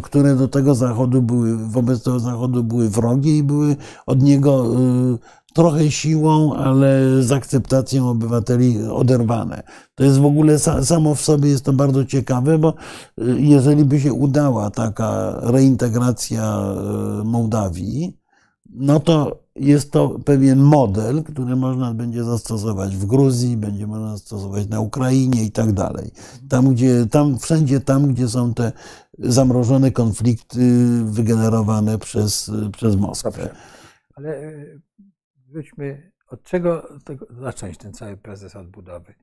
które do tego zachodu były, wobec tego zachodu były wrogie i były od niego trochę siłą, ale z akceptacją obywateli oderwane. To jest w ogóle samo w sobie jest to bardzo ciekawe, bo y, jeżeli by się udała taka reintegracja y, Mołdawii, no to jest to pewien model, który można będzie zastosować w Gruzji, będzie można zastosować na Ukrainie i tak dalej. Tam, gdzie, tam, wszędzie tam, gdzie są te zamrożone konflikty wygenerowane przez, przez Moskwę. Ale y, wróćmy, od czego zacząć ten cały proces odbudowy?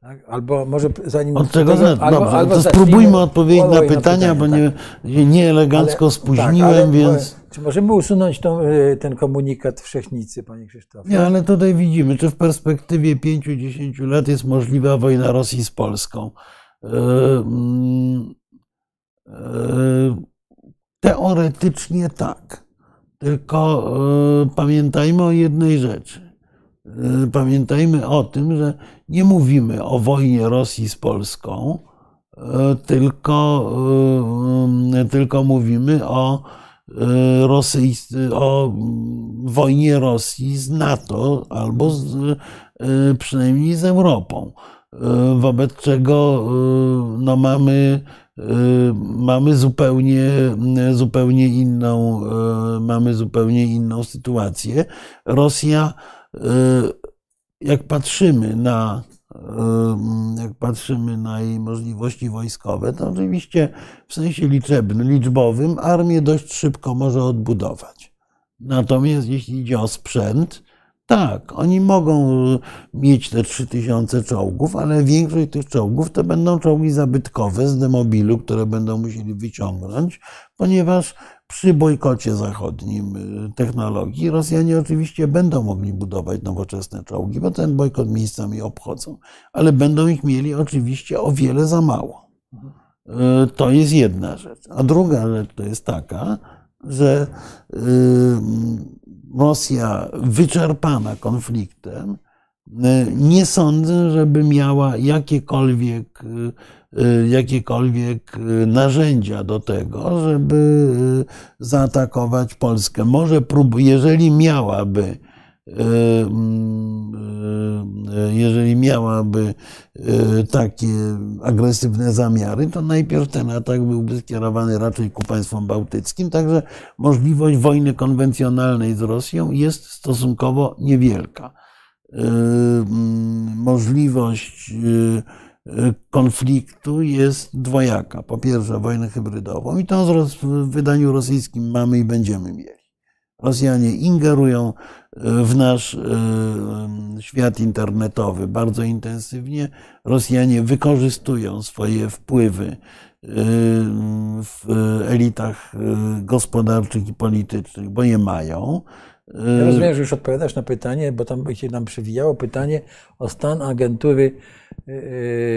Tak? Albo może zanim. Od czego tego, albo, Dobrze, albo to spróbujmy odpowiedzieć na pytania, pytanie, bo nie, tak. nie elegancko ale, spóźniłem, tak, ale, więc. Czy możemy usunąć tą, y, ten komunikat wszechnicy, panie Krzysztofie? Nie, ale tutaj widzimy, czy w perspektywie 5-10 lat jest możliwa wojna Rosji z Polską. E, mm, e, teoretycznie tak. Tylko e, pamiętajmy o jednej rzeczy. E, pamiętajmy o tym, że nie mówimy o wojnie Rosji z Polską, e, tylko, tylko mówimy o, rosyjscy, o wojnie Rosji z NATO albo z, przynajmniej z Europą. Wobec czego no, mamy Y, mamy zupełnie, zupełnie inną, y, mamy zupełnie inną sytuację. Rosja, y, jak patrzymy na jak patrzymy na jej możliwości wojskowe, to oczywiście w sensie liczebnym, liczbowym armię dość szybko może odbudować. Natomiast jeśli idzie o sprzęt, tak, oni mogą mieć te 3000 czołgów, ale większość tych czołgów to będą czołgi zabytkowe z demobilu, które będą musieli wyciągnąć, ponieważ przy bojkocie zachodnim y, technologii Rosjanie oczywiście będą mogli budować nowoczesne czołgi, bo ten bojkot miejscami obchodzą, ale będą ich mieli oczywiście o wiele za mało. Y, to jest jedna rzecz. A druga rzecz to jest taka, że y, Rosja wyczerpana konfliktem, nie sądzę, żeby miała jakiekolwiek jakiekolwiek y, narzędzia do tego, żeby y, zaatakować Polskę. Może prób, jeżeli miałaby, jeżeli miałaby takie agresywne zamiary, to najpierw ten atak byłby skierowany raczej ku państwom bałtyckim, także możliwość wojny konwencjonalnej z Rosją jest stosunkowo niewielka. Możliwość konfliktu jest dwojaka. Po pierwsze, wojnę hybrydową, i to w wydaniu rosyjskim mamy i będziemy mieli. Rosjanie ingerują e, w nasz e, świat internetowy bardzo intensywnie. Rosjanie wykorzystują swoje wpływy e, w elitach gospodarczych i politycznych, bo je mają. Ja rozumiem, że już odpowiadasz na pytanie, bo tam się nam przewijało pytanie o stan agentury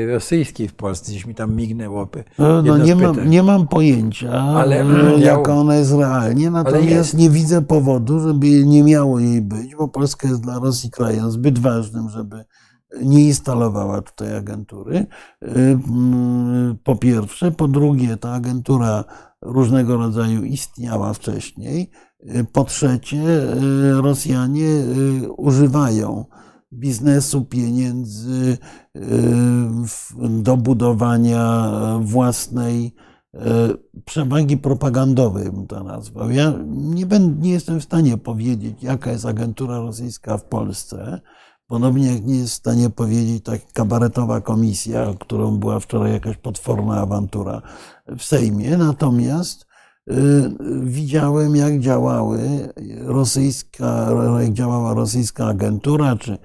rosyjskiej w Polsce. Gdzieś mi tam mignęło. No, no nie, mam, nie mam pojęcia, ale, jaka ona jest realnie, natomiast jest. nie widzę powodu, żeby nie miało jej być, bo Polska jest dla Rosji krajem zbyt ważnym, żeby nie instalowała tutaj agentury. Y, po pierwsze. Po drugie, ta agentura różnego rodzaju istniała wcześniej. Po trzecie, y, Rosjanie y, używają biznesu, pieniędzy y, do budowania własnej przewagi propagandowej, bym to nazwał. Ja nie, będę, nie jestem w stanie powiedzieć, jaka jest agentura rosyjska w Polsce. Podobnie jak nie jest w stanie powiedzieć tak kabaretowa komisja, którą była wczoraj jakaś potworna awantura w Sejmie. Natomiast Y, widziałem, jak działały rosyjska, jak działała rosyjska agentura, czy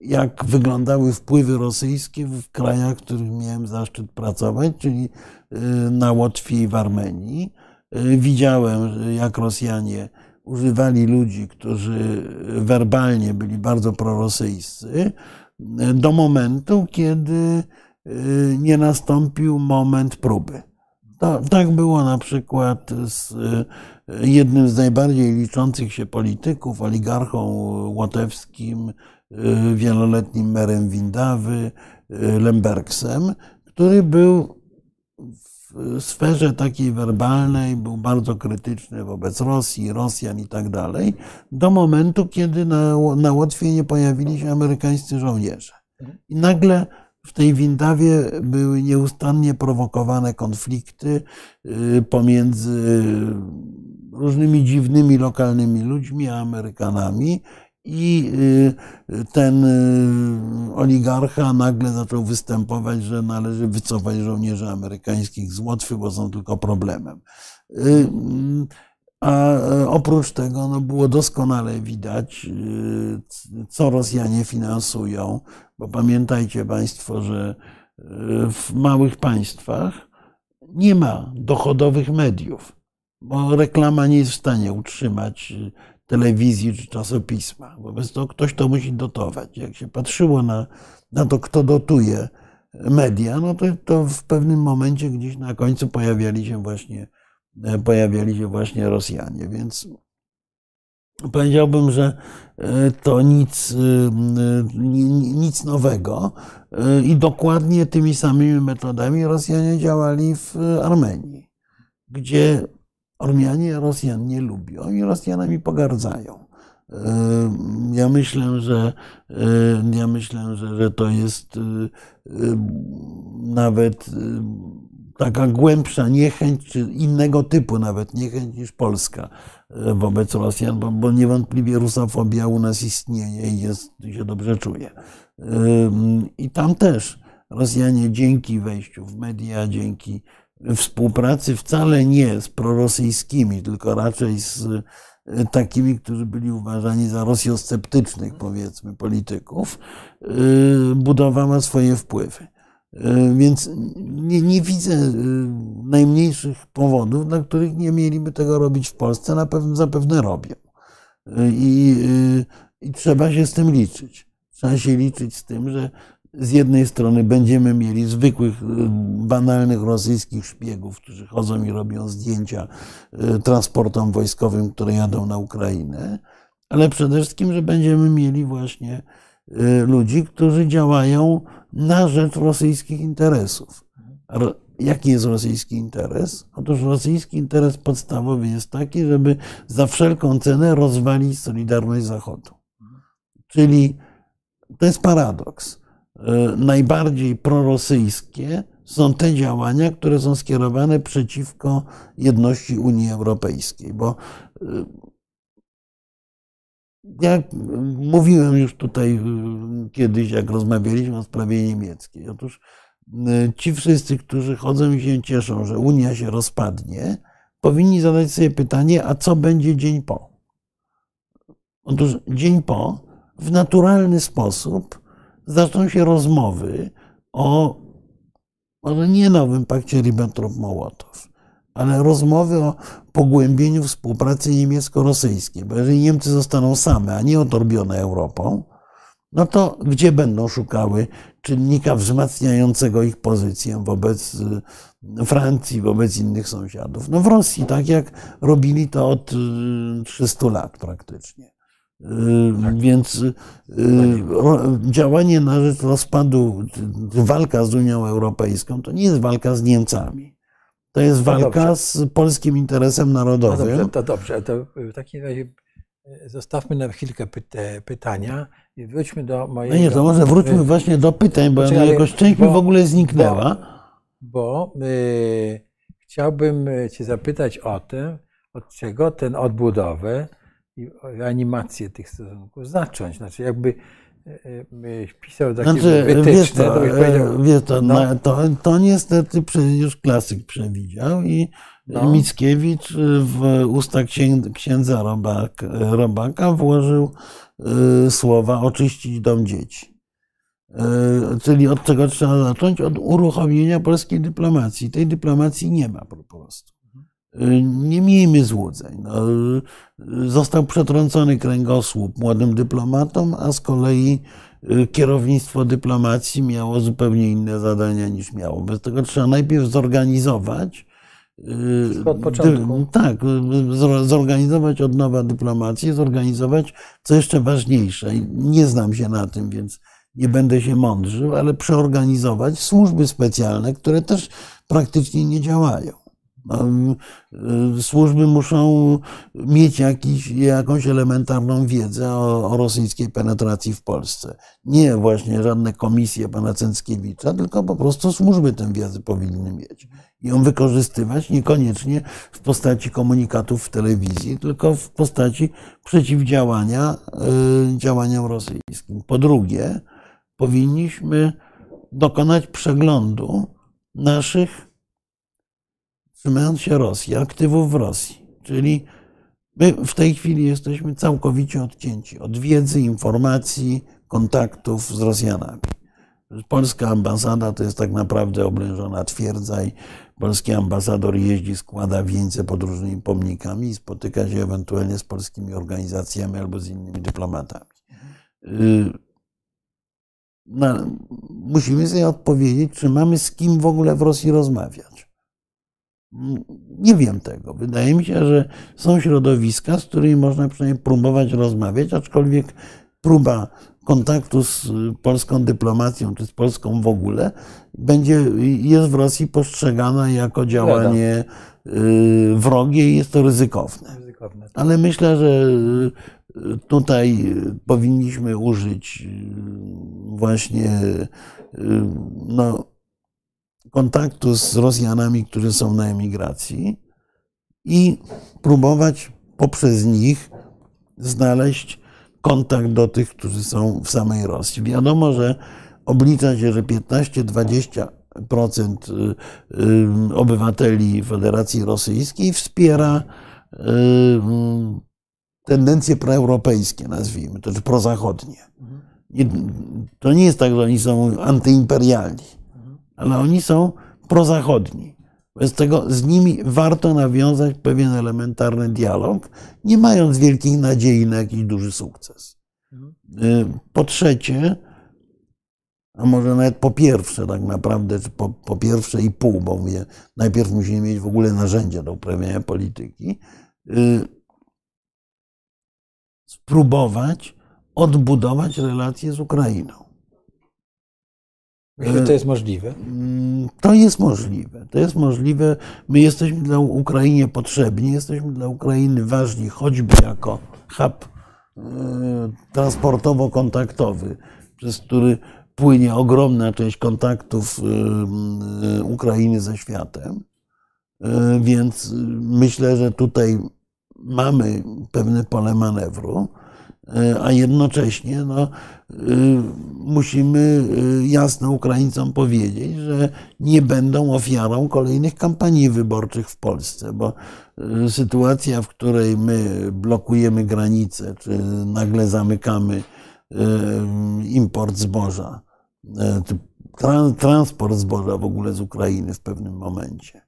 jak wyglądały wpływy rosyjskie w krajach, w których miałem zaszczyt pracować, czyli y, na Łotwie i w Armenii. Y, widziałem, jak Rosjanie używali ludzi, którzy werbalnie byli bardzo prorosyjscy, do momentu, kiedy nie nastąpił moment próby. To, tak było na przykład z e, jednym z najbardziej liczących się polityków, oligarchą łotewskim, e, wieloletnim merem Windawy, e, Lembergsem, który był w sferze takiej werbalnej, był bardzo krytyczny wobec Rosji, Rosjan i tak dalej, do momentu, kiedy na, na Łotwie nie pojawili się amerykańscy żołnierze. I nagle w tej Windawie były nieustannie prowokowane konflikty y, pomiędzy różnymi dziwnymi lokalnymi ludźmi a Amerykanami. I y, ten y, oligarcha nagle zaczął występować, że należy wycofać żołnierzy amerykańskich z Łotwy, bo są tylko problemem. A oprócz tego no, było doskonale widać, co Rosjanie finansują, bo pamiętajcie Państwo, że e, w małych państwach nie ma dochodowych mediów, bo reklama nie jest w stanie utrzymać e, telewizji czy czasopisma. Wobec tego ktoś to musi dotować. Jak się patrzyło na, na to, kto dotuje media, no to, to w pewnym momencie gdzieś na końcu pojawiali się właśnie, e, pojawiali się właśnie Rosjanie. Więc Powiedziałbym, że e, to nic, e, nic nowego e, i dokładnie tymi samymi metodami Rosjanie działali w Armenii, gdzie Ormianie Rosjan nie lubią i Rosjanami pogardzają. Ja myślę, że ja myślę, że, że to jest nawet taka głębsza niechęć, czy innego typu nawet niechęć niż Polska e, wobec Rosjan, bo, bo niewątpliwie rusofobia u nas istnieje i jest, się dobrze czuje. I tam też Rosjanie dzięki wejściu w media, dzięki współpracy wcale nie z prorosyjskimi, tylko raczej z e, takimi, którzy byli uważani za rosjosceptycznych, powiedzmy, polityków, e, budowała swoje wpływy. E, więc nie, nie, widzę najmniejszych powodów, dla których nie mieliby tego robić w Polsce. Na pewno zapewne robią. I, I trzeba się z tym liczyć. Trzeba się liczyć z tym, że z jednej strony będziemy mieli zwykłych, banalnych rosyjskich szpiegów, którzy chodzą i robią zdjęcia transportom wojskowym, które jadą na Ukrainę, ale przede wszystkim, że będziemy mieli właśnie ludzi, którzy działają na rzecz rosyjskich interesów. Jaki jest rosyjski interes? Otóż rosyjski interes podstawowy jest taki, żeby za wszelką cenę rozwalić Solidarność Zachodu. Czyli to jest paradoks E, najbardziej prorosyjskie są te działania, które są skierowane przeciwko jedności Unii Europejskiej, bo jak mówiłem już tutaj e, kiedyś, jak rozmawialiśmy o sprawie niemieckiej, otóż ci wszyscy, którzy chodzą i się cieszą, że Unia się rozpadnie, powinni zadać sobie pytanie, a co będzie dzień po? Otóż dzień po w naturalny sposób zaczną się rozmowy o może nie nowym pakcie Ribbentrop-Mołotow, ale rozmowy o pogłębieniu współpracy niemiecko-rosyjskiej. Bo jeżeli Niemcy zostaną same, a nie otorbione Europą, no to gdzie będą szukały czynnika wzmacniającego ich pozycję wobec y, Francji, wobec innych sąsiadów? No w Rosji, tak jak robili to od 300 y, lat praktycznie. Tak. Więc y, działanie na rzecz rozpadu, walka z Unią Europejską, to nie jest walka z Niemcami. To jest no walka no z polskim interesem narodowym. No dobrze, to dobrze. To w takim razie y, zostawmy na chwilkę pytania i wróćmy do mojego... No nie, to może wróćmy właśnie do pytań, bo Poczekaj, jakoś część mi w ogóle zniknęła. Bo, bo y, chciałbym Cię zapytać o tym, od czego ten odbudowę i reanimację tych stosunków zacząć. Znaczy jakby e, e, pisał takie znaczy, wytyczne, wiesz to, to, powiedział, wiesz to, no. to, to niestety już klasyk przewidział i no. Mickiewicz w usta księdza Robak, Robaka włożył słowa oczyścić dom dzieci. Czyli od czego trzeba zacząć? Od uruchomienia polskiej dyplomacji. Tej dyplomacji nie ma po prostu. Nie miejmy złudzeń. No, został przetrącony kręgosłup młodym dyplomatom, a z kolei y, kierownictwo dyplomacji miało zupełnie inne zadania niż miało. Bez tego trzeba najpierw zorganizować. Y, od początku. Tak, zorganizować od nowa dyplomację, zorganizować, co jeszcze ważniejsze, nie znam się na tym, więc nie będę się mądrzył, ale przeorganizować służby specjalne, które też praktycznie nie działają. Y, służby muszą mieć jakiś, jakąś elementarną wiedzę o, o, rosyjskiej penetracji w Polsce. Nie właśnie żadne komisje pana Cęckiewicza, tylko po prostu służby tę wiedzę powinny mieć. I ją wykorzystywać niekoniecznie w postaci komunikatów w telewizji, tylko w postaci przeciwdziałania y, działaniom rosyjskim. Po drugie, powinniśmy dokonać przeglądu naszych trzymając się Rosji, aktywów w Rosji. Czyli my w tej chwili jesteśmy całkowicie odcięci od wiedzy, informacji, kontaktów z Rosjanami. Polska ambasada to jest tak naprawdę oblężona twierdza i polski ambasador jeździ, składa wieńce pod różnymi pomnikami i spotyka się ewentualnie z polskimi organizacjami albo z innymi dyplomatami. No, musimy sobie odpowiedzieć, czy mamy z kim w ogóle w Rosji rozmawiać. Nie wiem tego. Wydaje mi się, że są środowiska, z którymi można przynajmniej próbować rozmawiać, aczkolwiek próba kontaktu z polską dyplomacją, czy z Polską w ogóle, będzie, jest w Rosji postrzegana jako działanie y, wrogie i jest to ryzykowne. Tak. Ale myślę, że y, tutaj powinniśmy użyć y, właśnie no, kontaktu z Rosjanami, którzy są na emigracji i próbować poprzez nich znaleźć kontakt do tych, którzy są w samej Rosji. Wiadomo, że oblicza się, że 15-20% y, y, obywateli Federacji Rosyjskiej wspiera y, tendencje proeuropejskie, nazwijmy to, czy prozachodnie. To nie jest tak, że oni są antyimperialni, ale oni są prozachodni. Wobec tego z nimi warto nawiązać pewien elementarny dialog, nie mając wielkich nadziei na jakiś duży sukces. Po trzecie, a może nawet po pierwsze, tak naprawdę, czy po, po pierwsze i pół, bo mówię, najpierw musimy mieć w ogóle narzędzia do uprawiania polityki, spróbować odbudować relacje z Ukrainą. Myślę, to jest możliwe. Mm, to jest możliwe. To jest możliwe. My jesteśmy dla Ukrainie potrzebni, jesteśmy dla Ukrainy ważni, choćby jako hub e, transportowo-kontaktowy, przez który płynie ogromna część kontaktów e, Ukrainy ze światem. Więc myślę, że tutaj mamy pewne pole manewru. E, a jednocześnie no, e, musimy e, jasno Ukraińcom powiedzieć, że nie będą ofiarą kolejnych kampanii wyborczych w Polsce, bo sytuacja, w której my blokujemy granice, czy nagle zamykamy import zboża, transport zboża w ogóle z Ukrainy w pewnym momencie,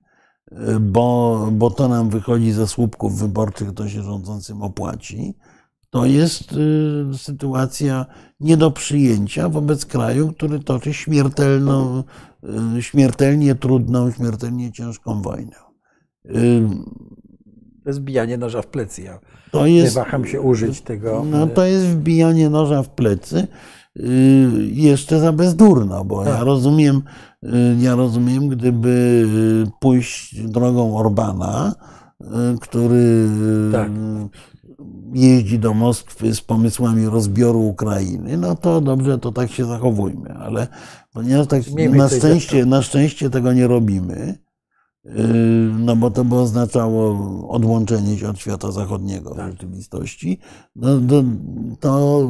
bo, bo to nam wychodzi ze słupków wyborczych, to się rządzącym opłaci to jest y, sytuacja nie do przyjęcia wobec kraju, który toczy śmiertelną, y, śmiertelnie trudną, śmiertelnie ciężką wojnę. Y, to jest wbijanie noża w plecy. Ja to jest, nie waham się użyć tego. No to jest wbijanie noża w plecy jeszcze za bezdurno, bo ja tak. rozumiem, ja rozumiem, gdyby pójść drogą Orbana, który tak jeździ do Moskwy z pomysłami rozbioru Ukrainy, no to dobrze, to tak się zachowujmy, ale ponieważ tak na szczęście, na szczęście tego nie robimy, yy, no bo to by oznaczało odłączenie się od świata zachodniego w tak. rzeczywistości, no, to, to,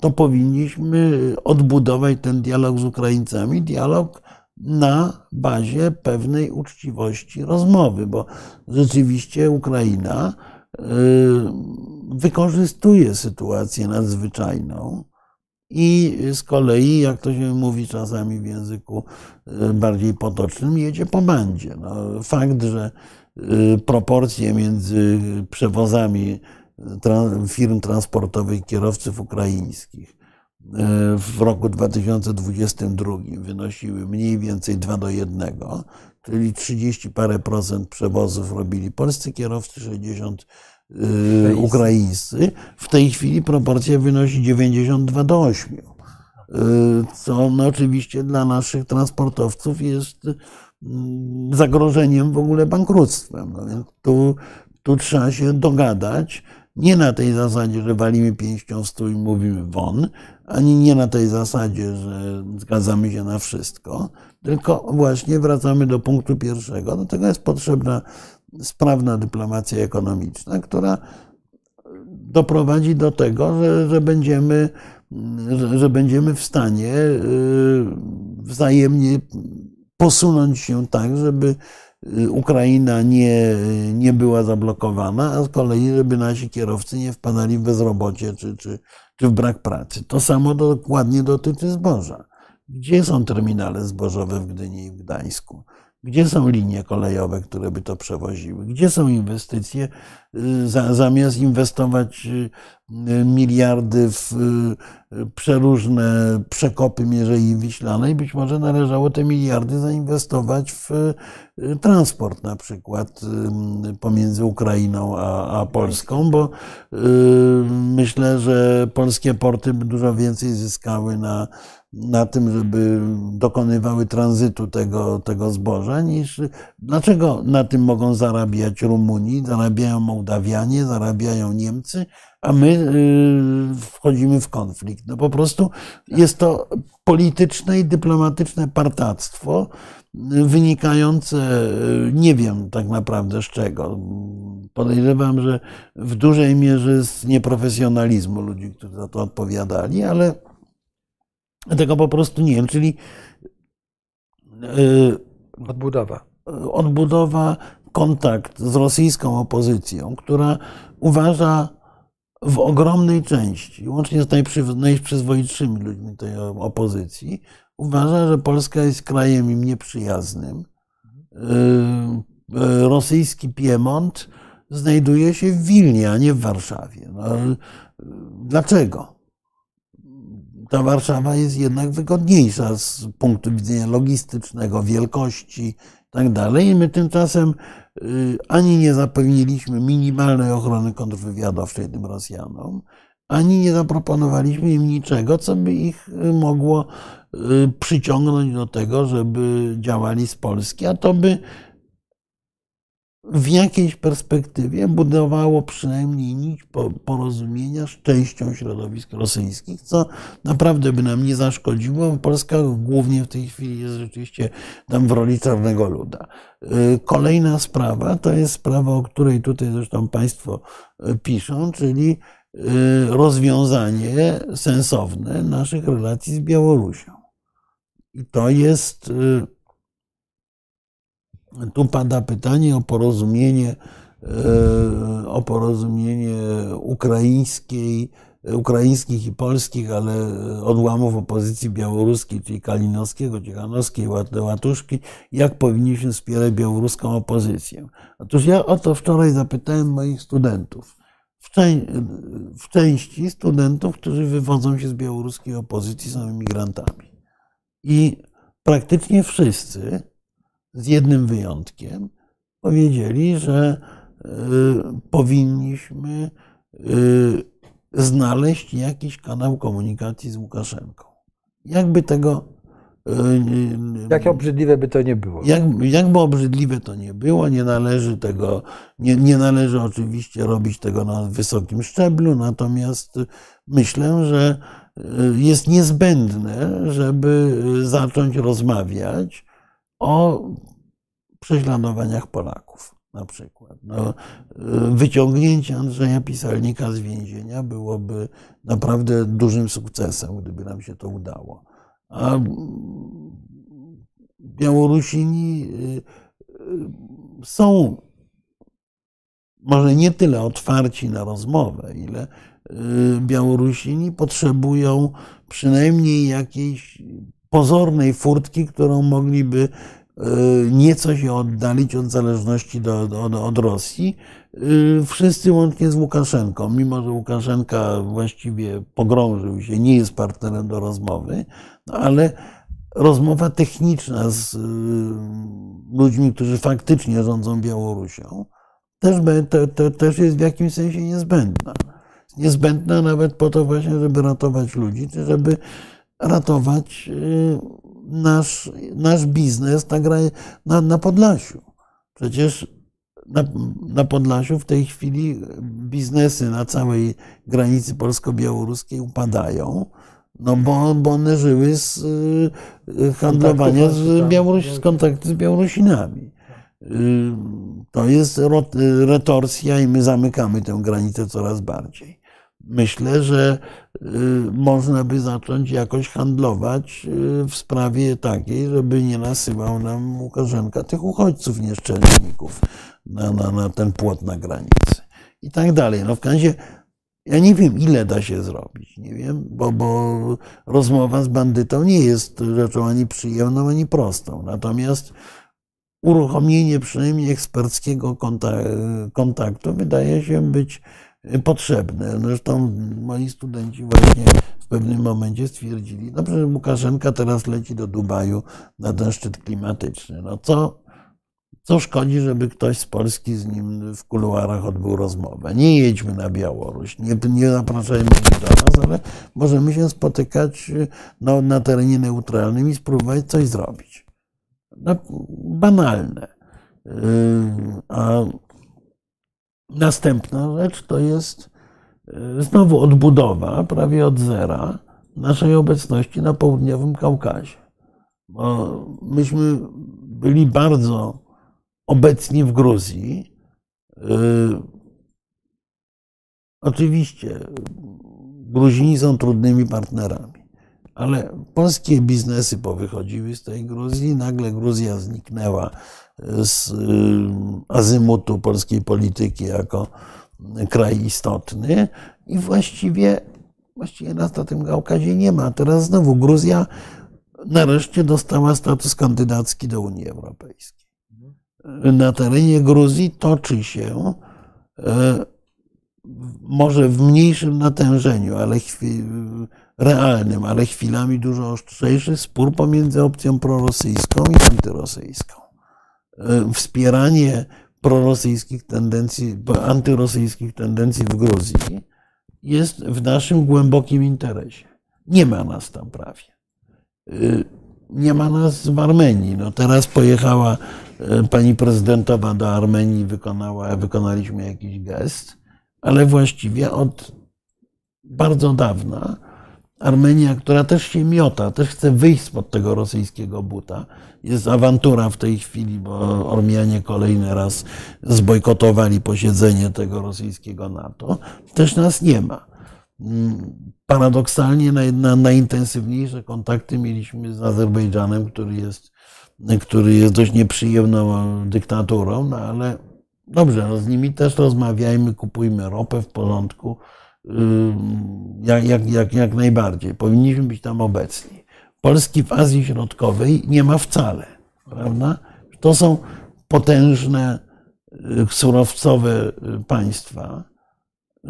to powinniśmy odbudować ten dialog z Ukraińcami, dialog na bazie pewnej uczciwości rozmowy, bo rzeczywiście Ukraina yy, wykorzystuje sytuację nadzwyczajną i z kolei, jak to się mówi czasami w języku e, bardziej potocznym, jedzie po bandzie. No, fakt, że e, proporcje między przewozami firm transportowych kierowców ukraińskich w roku 2022 wynosiły mniej więcej 2 do 1, czyli 30 parę procent przewozów robili polscy kierowcy, 60 Y, ukraińscy. W tej chwili proporcja wynosi 92 do 8. Y, co no oczywiście dla naszych transportowców jest mm, zagrożeniem w ogóle bankructwem. No więc tu, tu trzeba się dogadać. Nie na tej zasadzie, że walimy pięścią w stół i mówimy won, ani nie na tej zasadzie, że zgadzamy się na wszystko, tylko właśnie wracamy do punktu pierwszego. Do tego jest potrzebna sprawna dyplomacja ekonomiczna, która doprowadzi do tego, że, że, będziemy, że, że będziemy w stanie y, wzajemnie posunąć się tak, żeby Ukraina nie, nie była zablokowana, a z kolei, żeby nasi kierowcy nie wpadali w bezrobocie czy, czy, czy w brak pracy. To samo dokładnie dotyczy zboża. Gdzie są terminale zbożowe w Gdyni i w Gdańsku? Gdzie są linie kolejowe, które by to przewoziły? Gdzie są inwestycje? Y, zamiast inwestować y, miliardy w y, przeróżne przekopy Mierzei Wiślanej, być może należało te miliardy zainwestować w transport na przykład pomiędzy Ukrainą a, a Polską, bo myślę, że polskie porty dużo więcej zyskały na na tym, żeby dokonywały tranzytu tego, tego zboża, niż dlaczego na tym mogą zarabiać Rumuni, zarabiają Mołdawianie, zarabiają Niemcy, a my y, wchodzimy w konflikt. No po prostu jest to polityczne i dyplomatyczne partactwo wynikające nie wiem tak naprawdę z czego. Podejrzewam, że w dużej mierze z nieprofesjonalizmu ludzi, którzy za to odpowiadali, ale tego po prostu nie wiem. Czyli y, odbudowa. Odbudowa, kontakt z rosyjską opozycją, która uważa w ogromnej części, łącznie z najprzyzwoitszymi ludźmi tej opozycji, uważa, że Polska jest krajem im nieprzyjaznym. Y, y, rosyjski Piemont znajduje się w Wilnie, a nie w Warszawie. No, dlaczego? Ta Warszawa jest jednak wygodniejsza z punktu widzenia logistycznego, wielkości i tak. I my tymczasem y, ani nie zapewniliśmy minimalnej ochrony kontrwywiadowczej tym Rosjanom, ani nie zaproponowaliśmy im niczego, co by ich mogło przyciągnąć do tego, żeby działali z Polski, a to by w jakiejś perspektywie budowało przynajmniej nić porozumienia z częścią środowisk rosyjskich, co naprawdę by nam nie zaszkodziło. Polska głównie w tej chwili jest rzeczywiście tam w roli czarnego luda. Y, kolejna sprawa to jest sprawa, o której tutaj zresztą Państwo y, piszą, czyli y, rozwiązanie sensowne naszych relacji z Białorusią. I to jest tu pada pytanie o porozumienie, e, o porozumienie ukraińskiej, ukraińskich i polskich, ale odłamów opozycji białoruskiej, czyli Kalinowskiego, Ciechanowskiej, Łatuszki, jak powinniśmy wspierać białoruską opozycję. Otóż ja o to wczoraj zapytałem moich studentów. W, w części studentów, którzy wywodzą się z białoruskiej opozycji, są imigrantami. I praktycznie wszyscy z jednym wyjątkiem, powiedzieli, że y, powinniśmy y, znaleźć jakiś kanał komunikacji z Łukaszenką. Jakby tego. Y, jak obrzydliwe by to nie było. Jak, jakby obrzydliwe to nie było, nie należy tego, nie, nie należy oczywiście robić tego na wysokim szczeblu, natomiast myślę, że jest niezbędne, żeby zacząć rozmawiać o prześladowaniach Polaków na przykład. No, wyciągnięcie Andrzeja Pisalnika z więzienia byłoby naprawdę dużym sukcesem, gdyby nam się to udało. A Białorusini y, y, są może nie tyle otwarci na rozmowę, ile y, Białorusini potrzebują przynajmniej jakiejś pozornej furtki, którą mogliby e, nieco się oddalić od zależności do, od, od Rosji. E, wszyscy łącznie z Łukaszenką, mimo że Łukaszenka właściwie pogrążył się, nie jest partnerem do rozmowy, no ale rozmowa techniczna z e, ludźmi, którzy faktycznie rządzą Białorusią, też, to, to, też jest w jakimś sensie niezbędna. Niezbędna nawet po to właśnie, żeby ratować ludzi, czy żeby ratować y, nasz, nasz biznes na, na Podlasiu. Przecież na, na Podlasiu w tej chwili biznesy na całej granicy polsko-białoruskiej upadają, no bo, bo one żyły z y, handlowania z, Białoruś, z kontaktu z Białorusinami. Y, to jest retorsja i my zamykamy tę granicę coraz bardziej. Myślę, że y, można by zacząć jakoś handlować y, w sprawie takiej, żeby nie nasyłał nam Łukaszenka tych uchodźców nieszczelników na, na, na ten płot na granicy i tak dalej. No w razie ja nie wiem, ile da się zrobić, nie wiem, bo, bo rozmowa z bandytą nie jest rzeczą ani przyjemną, ani prostą. Natomiast uruchomienie przynajmniej eksperckiego kontaktu wydaje się być potrzebne. Zresztą moi studenci właśnie w pewnym momencie stwierdzili, no przecież Łukaszenka teraz leci do Dubaju na ten szczyt klimatyczny. No co, Co szkodzi, żeby ktoś z Polski z nim w kuluarach odbył rozmowę? Nie jedźmy na Białoruś, nie, nie zapraszajmy ich do nas, ale możemy się spotykać no, na terenie neutralnym i spróbować coś zrobić. No, banalne. Yy, a następna rzecz to jest yy, znowu odbudowa prawie od zera naszej obecności na południowym Kaukazie. Bo myśmy byli bardzo obecni w Gruzji. Yy, oczywiście Gruzini są trudnymi partnerami, ale polskie biznesy powychodziły z tej Gruzji, nagle Gruzja zniknęła z azymutu polskiej polityki jako kraj istotny i właściwie, właściwie nas na tym Kaukazie nie ma. Teraz znowu Gruzja nareszcie dostała status kandydacki do Unii Europejskiej. Na terenie Gruzji toczy się e, może w mniejszym natężeniu, ale realnym, ale chwilami dużo ostrzejszy spór pomiędzy opcją prorosyjską i antyrosyjską. E, wspieranie prorosyjskich tendencji, antyrosyjskich tendencji w Gruzji jest w naszym głębokim interesie. Nie ma nas tam prawie. E, nie ma nas w Armenii. No teraz pojechała e, pani prezydentowa do Armenii, wykonała, wykonaliśmy jakiś gest, ale właściwie od bardzo dawna Armenia, która też się miota, też chce wyjść spod tego rosyjskiego buta. Jest awantura w tej chwili, bo Ormianie kolejny raz zbojkotowali posiedzenie tego rosyjskiego NATO. Też nas nie ma. Paradoksalnie na, najintensywniejsze kontakty mieliśmy z Azerbejdżanem, który jest, który jest dość nieprzyjemną dyktaturą, no ale dobrze, no z nimi też rozmawiajmy, kupujmy ropę w porządku jak, jak, jak, jak najbardziej. Powinniśmy być tam obecni. Polski w Azji Środkowej nie ma wcale, prawda? To są potężne, y, surowcowe y, państwa, y,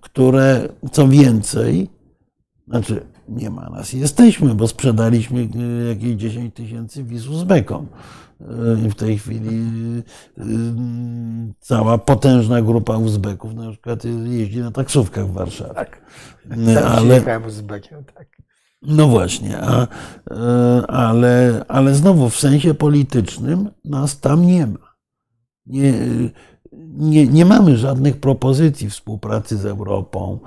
które co więcej, znaczy nie ma nas, jesteśmy, bo sprzedaliśmy jakieś 10 tysięcy wiz Uzbekom. I w tej chwili y, y, cała potężna grupa Uzbeków na przykład jeździ na taksówkach w Warszawie. Tak. Ale, Uzbekiem, tak. No właśnie, a, ale, ale znowu w sensie politycznym nas tam nie ma. Nie, nie, nie mamy żadnych propozycji współpracy z Europą,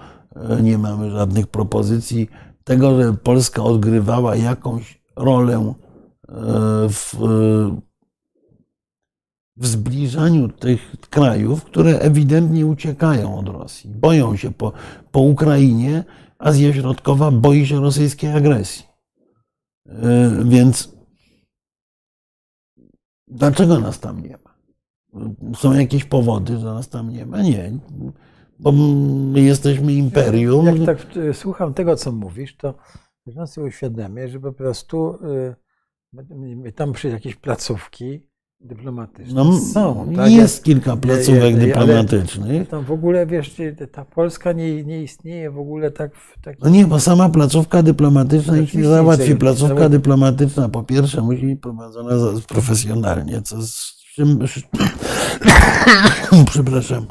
nie mamy żadnych propozycji tego, że Polska odgrywała jakąś rolę w, w zbliżaniu tych krajów, które ewidentnie uciekają od Rosji. Boją się po, po Ukrainie, Azja Środkowa boi się rosyjskiej agresji. E, więc dlaczego nas tam nie ma? Są jakieś powody, że nas tam nie ma? Nie. Bo my jesteśmy imperium. Jak tak słucham tego, co mówisz, to można sobie uświadamiać, że po prostu y, tam przy jakieś placówki dyplomatyczne no, są. Tak? Jest kilka placówek dyplomatycznych. Tam w ogóle, wiesz, ta Polska nie, nie istnieje w ogóle tak w takim... No nie, bo sama placówka dyplomatyczna no, nie załatwi. Placówka dyplomatyczna po pierwsze musi być prowadzona profesjonalnie, co z czym... *coughs* Przepraszam.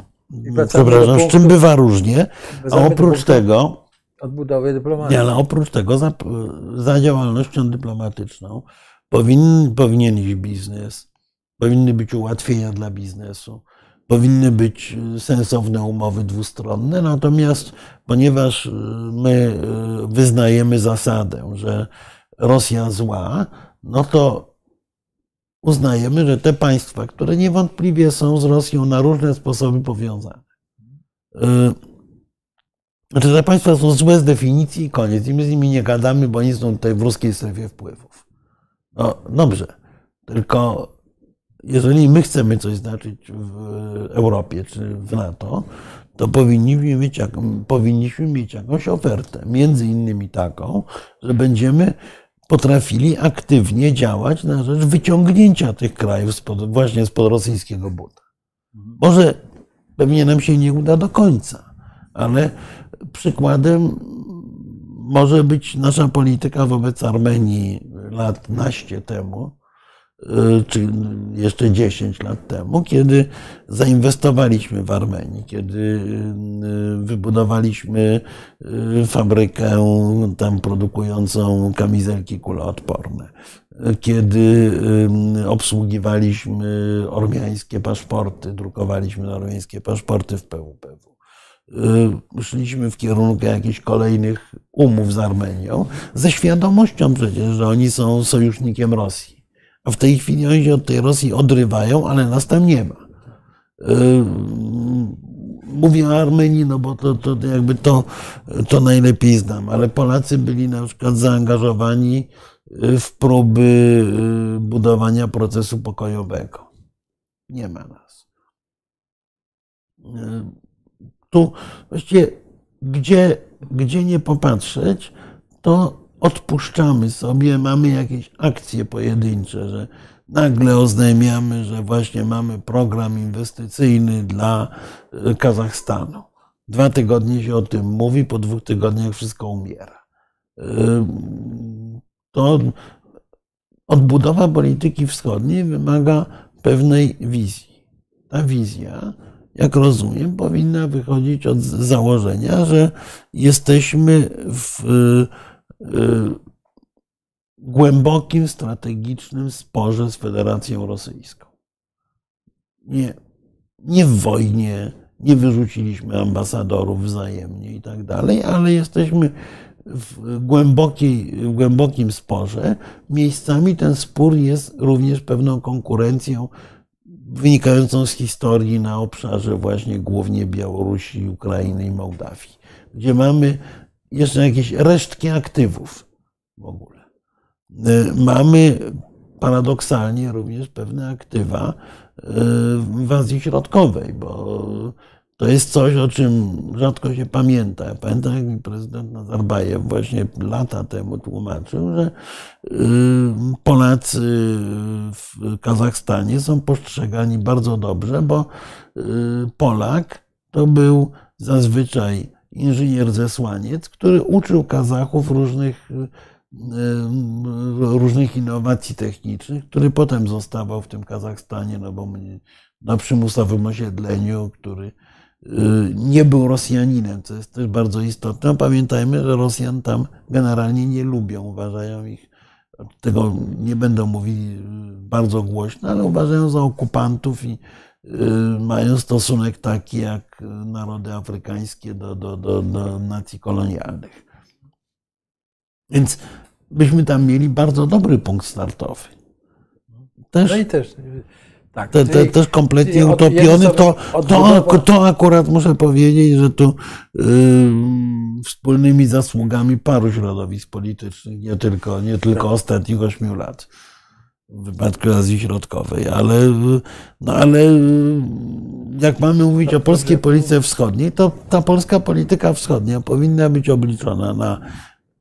Przepraszam, z czym bywa różnie. A oprócz tego odbudowy dyplomacji. Ale oprócz tego za, za działalnością dyplomatyczną powinien, powinien iść biznes, powinny być ułatwienia dla biznesu, powinny być sensowne umowy dwustronne, natomiast ponieważ y, my y, wyznajemy zasadę, że Rosja zła, no to uznajemy, że te państwa, które niewątpliwie są z Rosją na różne sposoby powiązane, y, znaczy te państwa są złe z definicji i koniec. I my z nimi nie gadamy, bo oni są tutaj w ruskiej strefie wpływów. No dobrze, tylko jeżeli my chcemy coś znaczyć w Europie czy w NATO, to powinniśmy mieć, powinniśmy mieć jakąś ofertę. Między innymi taką, że będziemy potrafili aktywnie działać na rzecz wyciągnięcia tych krajów spod, właśnie spod rosyjskiego buta. Może pewnie nam się nie uda do końca, ale przykładem może być nasza polityka wobec Armenii lat naście temu, czy jeszcze 10 lat temu, kiedy zainwestowaliśmy w Armenii, kiedy wybudowaliśmy fabrykę tam produkującą kamizelki kuloodporne, kiedy obsługiwaliśmy ormiańskie paszporty, drukowaliśmy ormiańskie paszporty w PWPW. Szliśmy w kierunku jakichś kolejnych umów z Armenią, ze świadomością przecież, że oni są sojusznikiem Rosji. A w tej chwili oni się od tej Rosji odrywają, ale nas tam nie ma. Mówię o Armenii, no bo to, to jakby to, to najlepiej znam, ale Polacy byli na przykład zaangażowani w próby budowania procesu pokojowego. Nie ma nas. Tu właściwie, gdzie, gdzie nie popatrzeć, to odpuszczamy sobie, mamy jakieś akcje pojedyncze, że nagle oznajmiamy, że właśnie mamy program inwestycyjny dla Kazachstanu. Dwa tygodnie się o tym mówi, po dwóch tygodniach wszystko umiera to odbudowa polityki wschodniej wymaga pewnej wizji. Ta wizja, jak rozumiem, powinna wychodzić od założenia, że jesteśmy w głębokim strategicznym sporze z Federacją Rosyjską. Nie, nie w wojnie, nie wyrzuciliśmy ambasadorów wzajemnie i tak dalej, ale jesteśmy w, głębokiej, w głębokim sporze. Miejscami ten spór jest również pewną konkurencją wynikającą z historii na obszarze właśnie głównie Białorusi, Ukrainy i Mołdawii, gdzie mamy jeszcze jakieś resztki aktywów w ogóle. E, mamy paradoksalnie również pewne aktywa e, w Azji Środkowej, bo to jest coś, o czym rzadko się pamięta. Ja pamiętam, jak mi prezydent Nazarbajew właśnie lata temu tłumaczył, że y, Polacy w Kazachstanie są postrzegani bardzo dobrze, bo y, Polak to był zazwyczaj inżynier zesłaniec, który uczył Kazachów różnych, y, różnych innowacji technicznych, który potem zostawał w tym Kazachstanie, no bo na przymusowym osiedleniu, który Y, nie był Rosjaninem, co jest też bardzo istotne. Pamiętajmy, że Rosjan tam generalnie nie lubią, uważają ich, tego nie będą mówili bardzo głośno, ale uważają za okupantów i y, mają stosunek taki jak narody afrykańskie do, do, do, do nacji kolonialnych. Więc byśmy tam mieli bardzo dobry punkt startowy. Też, no i też tak, te, te, też kompletnie utopiony. To, to, to akurat muszę powiedzieć, że tu yy, wspólnymi zasługami paru środowisk politycznych, nie tylko, nie tylko tak. ostatnich ośmiu lat w wypadku Azji Środkowej, ale, no ale jak mamy mówić o polskiej polityce wschodniej, to ta polska polityka wschodnia powinna być obliczona na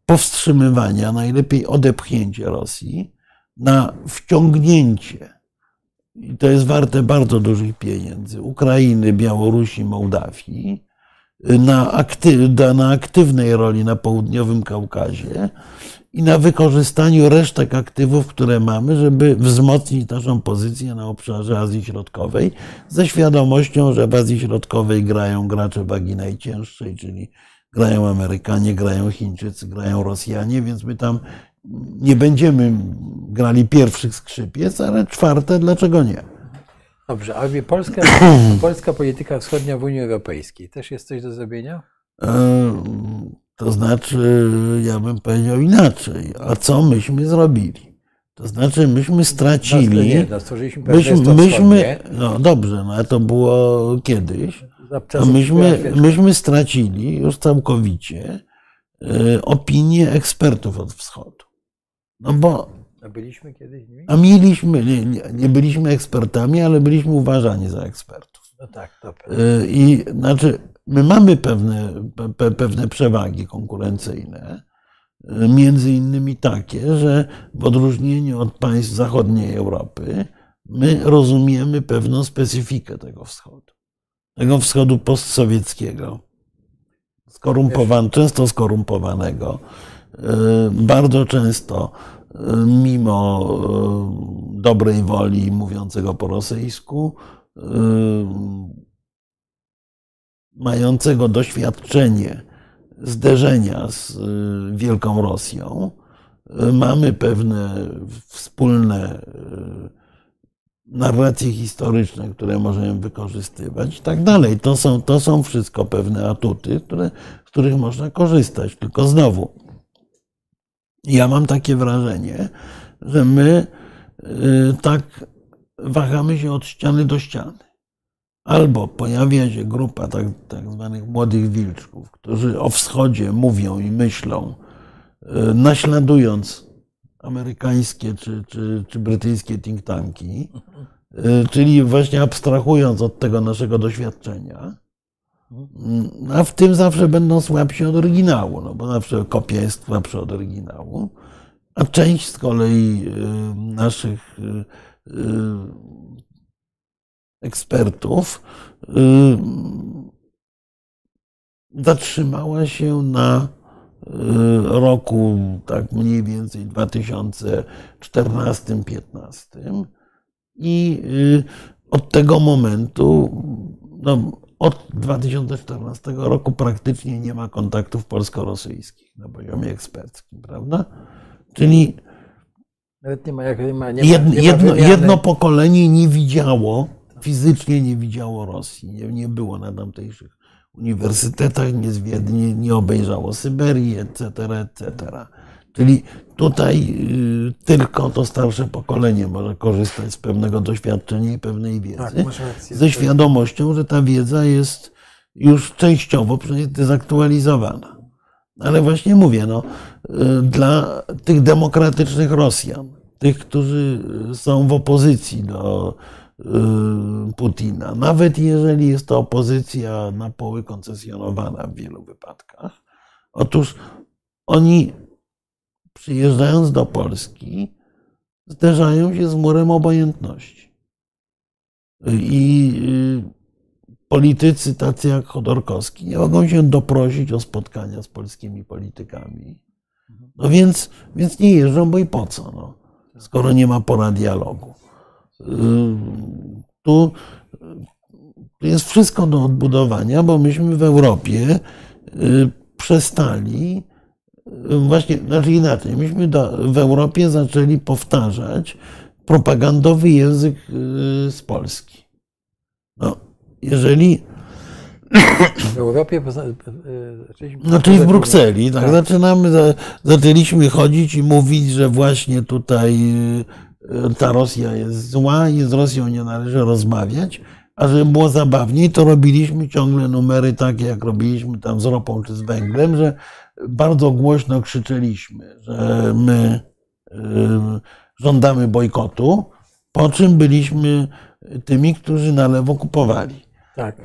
powstrzymywanie, a najlepiej odepchnięcie Rosji, na wciągnięcie. I to jest warte bardzo dużych pieniędzy, Ukrainy, Białorusi, Mołdawii, na, akty, na aktywnej roli na południowym Kaukazie i na wykorzystaniu resztek aktywów, które mamy, żeby wzmocnić naszą pozycję na obszarze Azji Środkowej, ze świadomością, że w Azji Środkowej grają gracze wagi najcięższej, czyli grają Amerykanie, grają Chińczycy, grają Rosjanie, więc my tam nie będziemy grali pierwszych skrzypiec, ale czwarte, dlaczego nie? Dobrze, a polska, *coughs* polska polityka wschodnia w Unii Europejskiej też jest coś do zrobienia? E, to znaczy, ja bym powiedział inaczej. A co myśmy zrobili? To znaczy, myśmy stracili. Nie, no, stworzyliśmy myśmy, myśmy, No dobrze, no ale to było kiedyś. A myśmy, myśmy stracili już całkowicie e, opinię ekspertów od wschodu. No bo. A byliśmy kiedyś nimi? A mieliśmy, nie, nie, nie byliśmy ekspertami, ale byliśmy uważani za ekspertów. No tak, to y, I znaczy, my mamy pewne, pe, pewne przewagi konkurencyjne. Y, między innymi takie, że w odróżnieniu od państw zachodniej Europy, my rozumiemy pewną specyfikę tego wschodu. Tego wschodu postsowieckiego. Skorumpowan, często skorumpowanego, y, bardzo często mimo dobrej woli mówiącego po rosyjsku, mającego doświadczenie zderzenia z Wielką Rosją, mamy pewne wspólne narracje historyczne, które możemy wykorzystywać i tak dalej. To są, to są wszystko pewne atuty, które, z których można korzystać. Tylko znowu, ja mam takie wrażenie, że my y, tak wahamy się od ściany do ściany. Albo pojawia się grupa tak, tak zwanych młodych wilczków, którzy o wschodzie mówią i myślą, y, naśladując amerykańskie czy, czy, czy brytyjskie think tanki, y, czyli właśnie abstrahując od tego naszego doświadczenia, a w tym zawsze będą słabsi od oryginału, no bo zawsze kopia jest słabsza od oryginału, a część z kolei y, naszych y, ekspertów zatrzymała się na Y, roku, tak mniej więcej 2014-15. I y, od tego momentu, no, od 2014 roku praktycznie nie ma kontaktów polsko-rosyjskich na poziomie eksperckim, prawda? Czyli nie ma, nie ma, nie jedno, jedno, jedno pokolenie nie widziało, fizycznie nie widziało Rosji, nie, nie było na tamtejszych uniwersytetach, nie, nie, nie obejrzało Syberii, etc., etc. Czyli tutaj y, tylko to starsze pokolenie może korzystać z pewnego doświadczenia i pewnej wiedzy, tak, ze świadomością, że ta wiedza jest już częściowo dezaktualizowana. Ale właśnie mówię, no, y, dla tych demokratycznych Rosjan, tych, którzy są w opozycji do Y, Putina, nawet jeżeli jest to opozycja na poły koncesjonowana w wielu wypadkach. Otóż oni przyjeżdżając do Polski zderzają się z murem obojętności. I y, politycy tacy jak Chodorkowski nie mogą się doprosić o spotkania z polskimi politykami. No więc, więc nie jeżdżą, bo i po co, no, skoro nie ma pora dialogu. Tu jest wszystko do odbudowania, bo myśmy w Europie y, przestali, y, właśnie, znaczy inaczej, myśmy do, w Europie zaczęli powtarzać propagandowy język y, z Polski. No, jeżeli w Europie no, czyli w Brukseli, tak, tak. Zaczynamy, zaczęliśmy chodzić i mówić, że właśnie tutaj ta Rosja jest zła i z Rosją nie należy rozmawiać. A żeby było zabawniej, to robiliśmy ciągle numery takie, jak robiliśmy tam z ropą czy z węglem, że bardzo głośno krzyczeliśmy, że my y, żądamy bojkotu, po czym byliśmy tymi, którzy na lewo kupowali. Tak.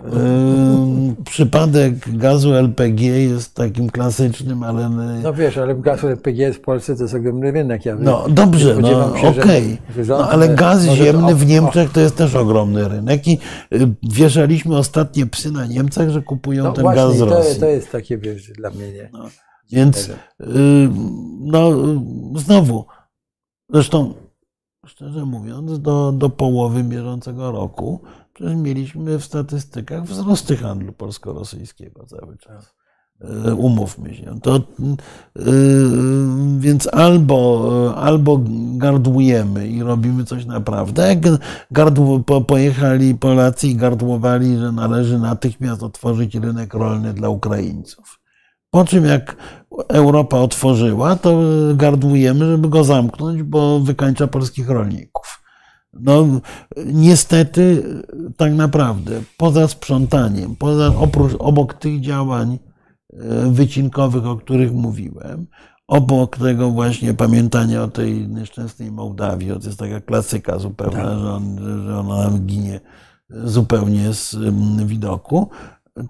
Przypadek gazu LPG jest takim klasycznym, ale. No wiesz, ale gaz LPG w Polsce to jest ogromny rynek. Ja no dobrze, no okej. Okay. No, ale gaz ziemny w Niemczech to jest też ogromny rynek i y, wieszaliśmy ostatnie psy na Niemcach, że kupują no ten właśnie, gaz z Rosji. To, to jest takie, wiesz, dla mnie nie. No, więc y, no znowu, zresztą szczerze mówiąc, do, do połowy bieżącego roku Przecież mieliśmy w statystykach wzrosty handlu polsko-rosyjskiego cały czas. E, umówmy się. To, e, więc albo, albo gardłujemy i robimy coś naprawdę. Jak gardło, pojechali Polacy i gardłowali, że należy natychmiast otworzyć rynek rolny dla Ukraińców. Po czym jak Europa otworzyła, to gardłujemy, żeby go zamknąć, bo wykańcza polskich rolników. No, niestety, tak naprawdę, poza sprzątaniem, poza, oprócz, obok tych działań e, wycinkowych, o których mówiłem, obok tego właśnie pamiętania o tej nieszczęsnej Mołdawii, to jest taka klasyka zupełna, tak. że, on, że ona ginie zupełnie z widoku,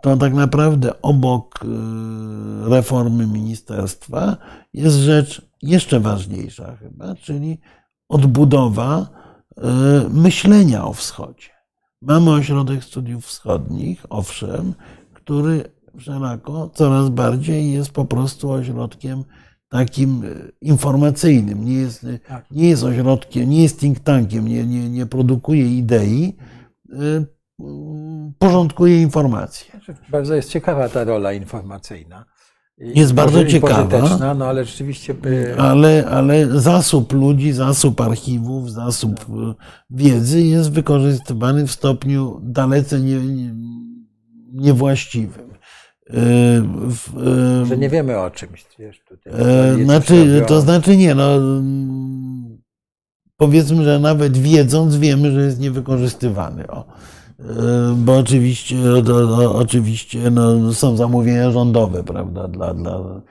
to tak naprawdę obok e, reformy ministerstwa jest rzecz jeszcze ważniejsza chyba, czyli odbudowa myślenia o wschodzie. Mamy ośrodek studiów wschodnich, owszem, który wszelako coraz bardziej jest po prostu ośrodkiem takim e, informacyjnym, nie jest, Tak. nie jest ośrodkiem, nie jest think tankiem, nie, nie, nie produkuje idei, e, porządkuje informacje. Bardzo jest ciekawa ta rola informacyjna. Jest bardzo ciekawa. no ale rzeczywiście by, Ale, ale zasób ludzi, zasób archiwów, zasób e, wiedzy jest wykorzystywany w stopniu dalece nie, nie, niewłaściwym. E, w, e, że nie wiemy o czymś, wiesz, tutaj. E, Znaczy, to znaczy nie, no mm, powiedzmy, że nawet wiedząc wiemy, że jest niewykorzystywany. O. E, Bo oczywiście, oczywiście no, są zamówienia rządowe, prawda, dla, dla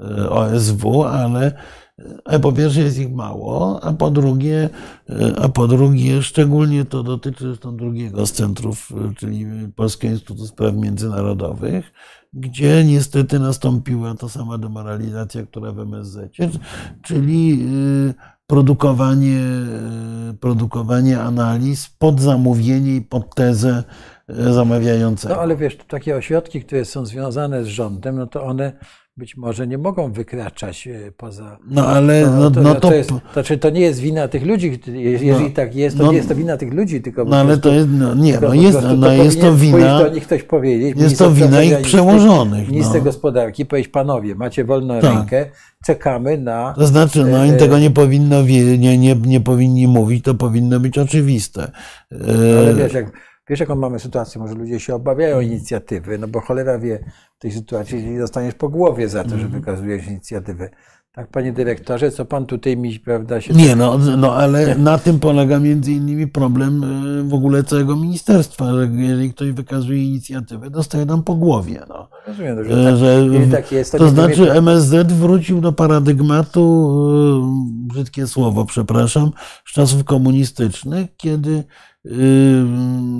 e, OSW, ale e, po pierwsze jest ich mało, a po drugie, a po drugie szczególnie to dotyczy zresztą drugiego z centrów, czyli Polskiego Instytutu Spraw Międzynarodowych, gdzie niestety nastąpiła ta sama demoralizacja, która w MSZ, czyli produkowanie, produkowanie analiz pod zamówienie i pod tezę y, zamawiającego. No ale wiesz, takie ośrodki, które są związane z rządem, no to one być może nie mogą wykraczać e, poza. No ale no, to, no to, to, jest, to, znaczy, to nie jest wina tych ludzi, jeżeli No, tak jest, to no, nie jest to wina tych ludzi, tylko no ale to jest, no, nie, no jest, prostu no jest to wina, do nich ktoś powiedzieć. jest to wina ich przełożonych. Minister No. gospodarki powiedzieć, panowie, macie wolną Tak. rękę, czekamy na. To znaczy, no E, i tego nie powinno, nie, nie, nie powinni mówić, to powinno być oczywiste. Ale E, wiesz, jak, wiesz, jaką mamy sytuację? Może ludzie się obawiają inicjatywy, no bo cholera wie w tej sytuacji, nie dostaniesz po głowie za to, że wykazujesz inicjatywę. Tak, panie dyrektorze, co pan tutaj mi, prawda, się. Nie, no, no ale na tym polega między innymi problem e, w ogóle całego ministerstwa, że jeżeli ktoś wykazuje inicjatywę, dostaje tam po głowie. No. Rozumiem, że, E, tak, że, tak jest, to, to znaczy powiem- MSZ wrócił do paradygmatu, e, brzydkie słowo, przepraszam, z czasów komunistycznych, kiedy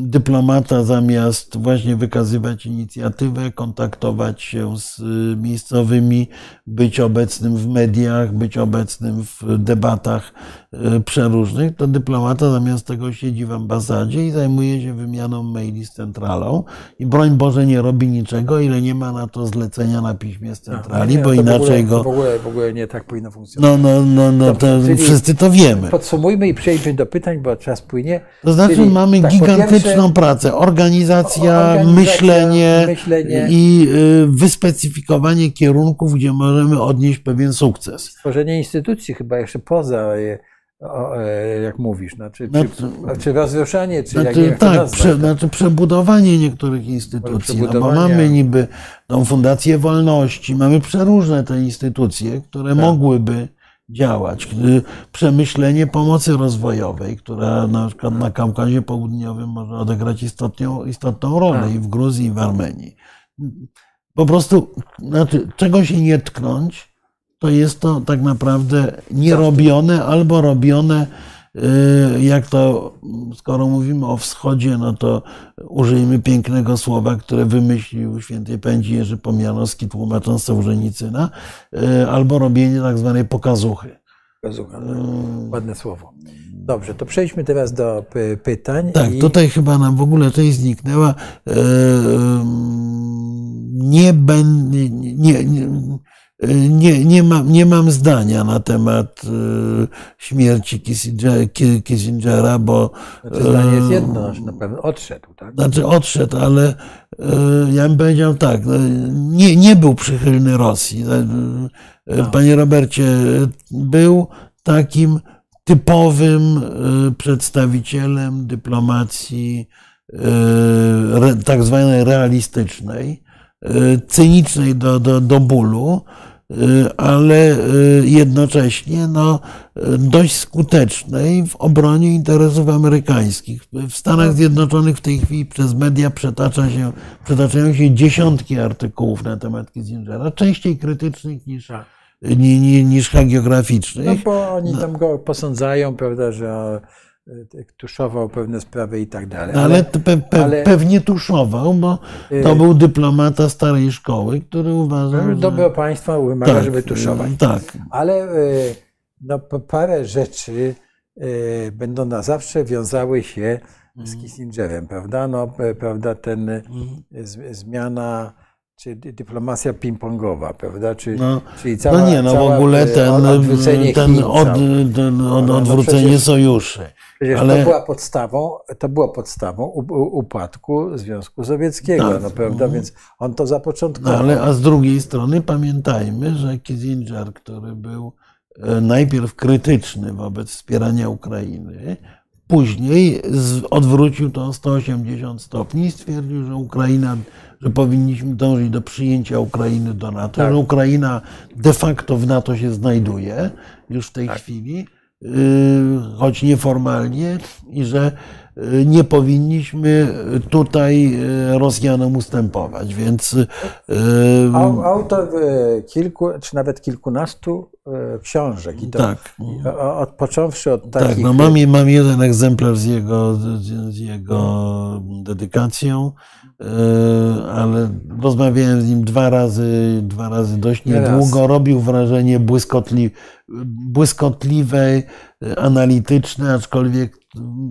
dyplomata zamiast właśnie wykazywać inicjatywę, kontaktować się z e, miejscowymi, być obecnym w mediach, być obecnym w debatach e, przeróżnych, to dyplomata zamiast tego siedzi w ambasadzie i zajmuje się wymianą maili z centralą i broń Boże nie robi niczego, ile nie ma na to zlecenia na piśmie z centrali, Nie, bo to w inaczej ogóle, go... W ogóle, w ogóle nie tak powinno funkcjonować. No, no, no, no to wszyscy to wiemy. Podsumujmy i przejdźmy do pytań, bo czas płynie. To znaczy Czyli mamy tak, gigantyczną pierwsze- pracę, organizacja, Organizacja, myślenie, myślenie. i y, wyspecyfikowanie kierunków, gdzie możemy odnieść pewien sukces. Stworzenie instytucji chyba jeszcze poza, e, o, e, jak mówisz, znaczy, No czy, czy rozruszanie, czy jak Znaczy, jak to tak, nazwać, prze, to- znaczy przebudowanie niektórych instytucji, no bo mamy niby tą Fundację Wolności, mamy przeróżne te instytucje, które Tak. mogłyby działać. Przemyślenie pomocy rozwojowej, która na przykład na Kaukazie Południowym może odegrać istotną, istotną rolę Tak. i w Gruzji, i w Armenii. Po prostu, znaczy, czego się nie tknąć, to jest to tak naprawdę nierobione albo robione, jak to, skoro mówimy o wschodzie, no to użyjmy pięknego słowa, które wymyślił świętej pędzi Jerzy Pomianowski, tłumacząc Sołżenicyna, y, albo robienie tak zwanej pokazuchy. Słucham, Ładne słowo. Dobrze, to przejdźmy teraz do py- pytań. Tak, i... tutaj chyba nam w ogóle część zniknęła. E, Nie będę. Nie, nie, nie, nie, mam, nie mam zdania na temat e, śmierci Kissinger- Ki- Kissingera, bo Znaczy, zdanie jest e, jedno, że na pewno odszedł, tak? znaczy odszedł, ale e, ja bym powiedział tak, no, nie, nie był przychylny Rosji. E, Panie Robercie, był takim typowym przedstawicielem dyplomacji tak zwanej realistycznej, cynicznej do, do, do bólu, ale e, jednocześnie no, e, dość skutecznej w obronie interesów amerykańskich. W Stanach Zjednoczonych w tej chwili przez media przetacza się, przetaczają się dziesiątki artykułów na temat Kissingera, częściej krytycznych niż, ni- ni- niż hagiograficznych. No bo oni tam go posądzają, prawda, że tuszował pewne sprawy i tak dalej. No, ale pe, pe, ale- pewnie tuszował, bo to Y- był dyplomata starej szkoły, który uważał, że... dobro państwa wymaga, żeby tuszować. Tak. Ale e, no, parę rzeczy e, będą na zawsze wiązały się z Mhm. Kissingerem, prawda? No, prawda, ten e, z, zmiana czy dyplomacja ping-pongowa, prawda? Czy, No, czyli cała, no nie, no w cała, ogóle e, ten, odwrócenie ten, Chin od, ten od, no odwrócenie przecież- sojuszy. Przecież ale- to była podstawą, to było podstawą upadku Związku Sowieckiego, Tak. no prawda? Więc on to No, zapoczątkował. ale, a z drugiej strony pamiętajmy, że Kissinger, który był e, najpierw krytyczny wobec wspierania Ukrainy, później odwrócił to o 180 stopni i stwierdził, że Ukraina, że powinniśmy dążyć do przyjęcia Ukrainy do NATO, Tak. że Ukraina de facto w NATO się znajduje już w tej chwili, yy, choć nieformalnie, i że nie powinniśmy tutaj yy, Rosjanom ustępować, więc Au- Autor e, kilku, czy nawet kilkunastu e, książek. I to tak. od, począwszy od Tak, takich... no mam, mam jeden egzemplarz z jego, z, jego dedykacją, ale rozmawiałem z nim dwa razy, dwa razy dość niedługo. Robił wrażenie błyskotli, błyskotliwe, analityczne, aczkolwiek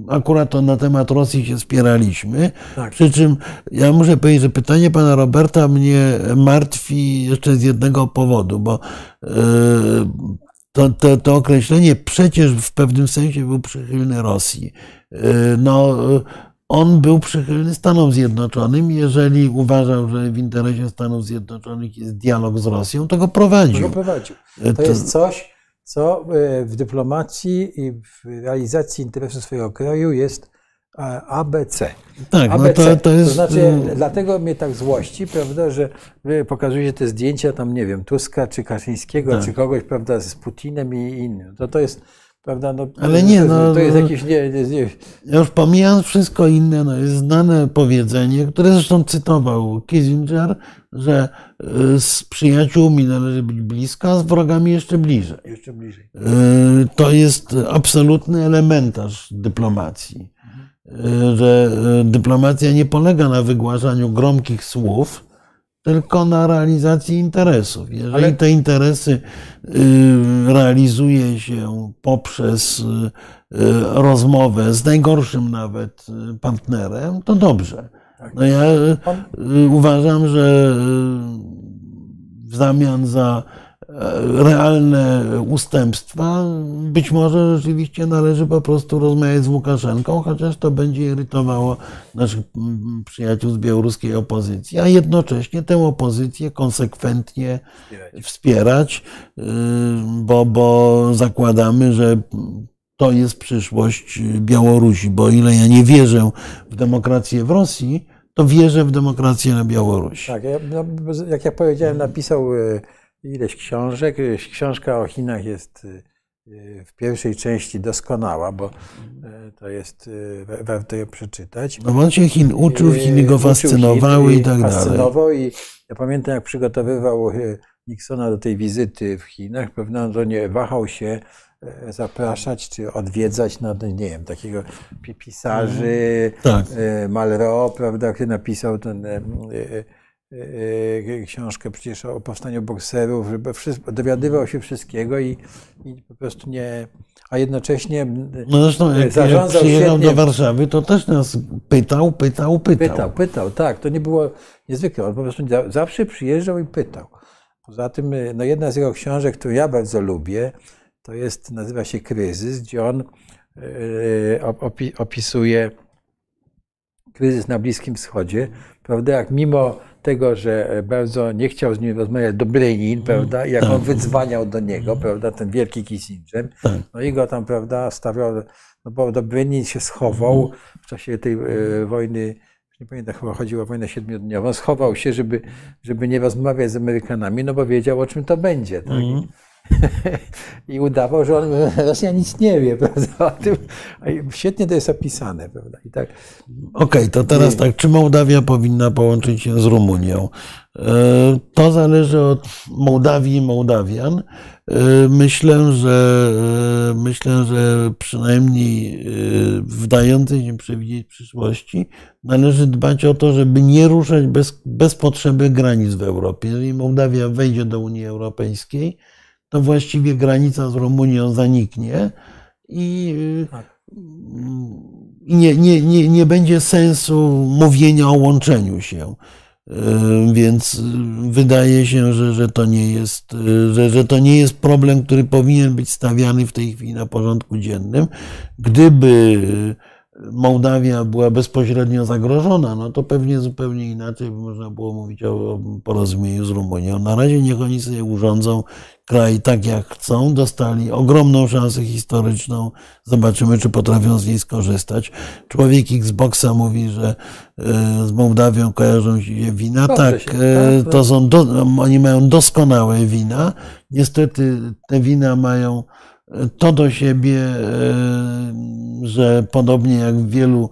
akurat to na temat Rosji się spieraliśmy. Tak. Przy czym ja muszę powiedzieć, że pytanie pana Roberta mnie martwi jeszcze z jednego powodu, bo yy, to, to, to określenie przecież w pewnym sensie był przychylny Rosji. Yy, No, on był przychylny Stanom Zjednoczonym. Jeżeli uważał, że w interesie Stanów Zjednoczonych jest dialog z Rosją, to go Go prowadził. prowadził. Yy, To jest coś, co e, w dyplomacji i w realizacji interesu swojego kraju jest e, ABC. tak, no ABC. to, to jest. znaczy, yy, dlatego mnie tak złości, prawda, że wy pokazujecie te zdjęcia tam, nie wiem, Tuska czy Kaczyńskiego, Tak. czy kogoś, prawda, z Putinem i innym. To to jest, prawda, no, Ale nie, to, no, to jest no. jakieś, nie, nie, nie, Ja już pomijając wszystko inne, no jest znane powiedzenie, które zresztą cytował Kissinger, że y, z przyjaciółmi należy być blisko, a z wrogami jeszcze bliżej. jeszcze bliżej. Y, To jest absolutny elementarz dyplomacji. Y, Że dyplomacja nie polega na wygłaszaniu gromkich słów, tylko na realizacji interesów. Jeżeli Ale- te interesy realizuje się poprzez rozmowę z najgorszym nawet partnerem, to dobrze. Tak. No ja y, uważam, że y, w zamian za e, realne ustępstwa być może rzeczywiście należy po prostu rozmawiać z Łukaszenką, chociaż to będzie irytowało naszych mm, przyjaciół z białoruskiej opozycji, a jednocześnie tę opozycję konsekwentnie wspierać, y, bo, bo zakładamy, że to jest przyszłość Białorusi, bo o ile ja nie wierzę w demokrację w Rosji, to wierzę w demokrację na Białorusi. Tak, ja, no, jak ja powiedziałem, napisał e, ileś książek. E, Książka o Chinach jest w pierwszej części doskonała, bo e, to jest, wa- warto ją przeczytać. No bo on się Chin uczył, Chiny go fascynowały Chin i tak dalej. Fascynował i ja pamiętam, jak przygotowywał Nixona do tej wizyty w Chinach, pewno to nie wahał się zapraszać czy odwiedzać, no nie wiem, takiego pi- pisarzy, Tak. e, Malraux, prawda, który napisał ten, e, e, e, książkę przecież o powstaniu bokserów, dowiadywał się wszystkiego i, i po prostu nie, a jednocześnie No zresztą jak, jak zarządzał przyjechał świetnie- do Warszawy, to też nas pytał, pytał, pytał. Pytał, pytał, tak. To nie było niezwykłe. On po prostu za- zawsze przyjeżdżał i pytał. Poza tym, no jedna z jego książek, którą ja bardzo lubię, to jest, nazywa się Kryzys, gdzie on opi- opisuje kryzys na Bliskim Wschodzie, prawda, jak mimo tego, że bardzo nie chciał z nim rozmawiać Dobrynin, prawda, jak on wydzwaniał do niego, prawda, ten wielki Kissinger, Tak. no i go tam, prawda, stawiał, no bo Dobrynin się schował w czasie tej e, wojny, nie pamiętam, chyba chodziło o wojnę siedmiodniową, schował się, żeby, żeby nie rozmawiać z Amerykanami, no bo wiedział, o czym to będzie, tak. I udawał, że on, *laughs* Rosja nic nie wie, *laughs* prawda, Świetnie to jest opisane, prawda, i tak. Okej, to teraz tak, czy Mołdawia powinna połączyć się z Rumunią? E, To zależy od Mołdawii i Mołdawian. E, Myślę, że e, myślę, że przynajmniej w dającej się przewidzieć przyszłości należy dbać o to, żeby nie ruszać bez, bez potrzeby granic w Europie. Jeżeli Mołdawia wejdzie do Unii Europejskiej, to właściwie granica z Rumunią zaniknie i Tak. i nie, nie, nie, nie będzie sensu mówienia o łączeniu się. Więc wydaje się, że, że, to nie jest, że, że to nie jest problem, który powinien być stawiany w tej chwili na porządku dziennym. Gdyby Mołdawia była bezpośrednio zagrożona, no to pewnie zupełnie inaczej by można było mówić o porozumieniu z Rumunią. Na razie niech oni sobie urządzą kraj tak jak chcą, dostali ogromną szansę historyczną. Zobaczymy, czy potrafią z niej skorzystać. Człowiek Xboxa mówi, że e, z Mołdawią kojarzą się wina. tak, się, tak, to są do, oni mają doskonałe wina. Niestety te wina mają to do siebie, e, że podobnie jak w wielu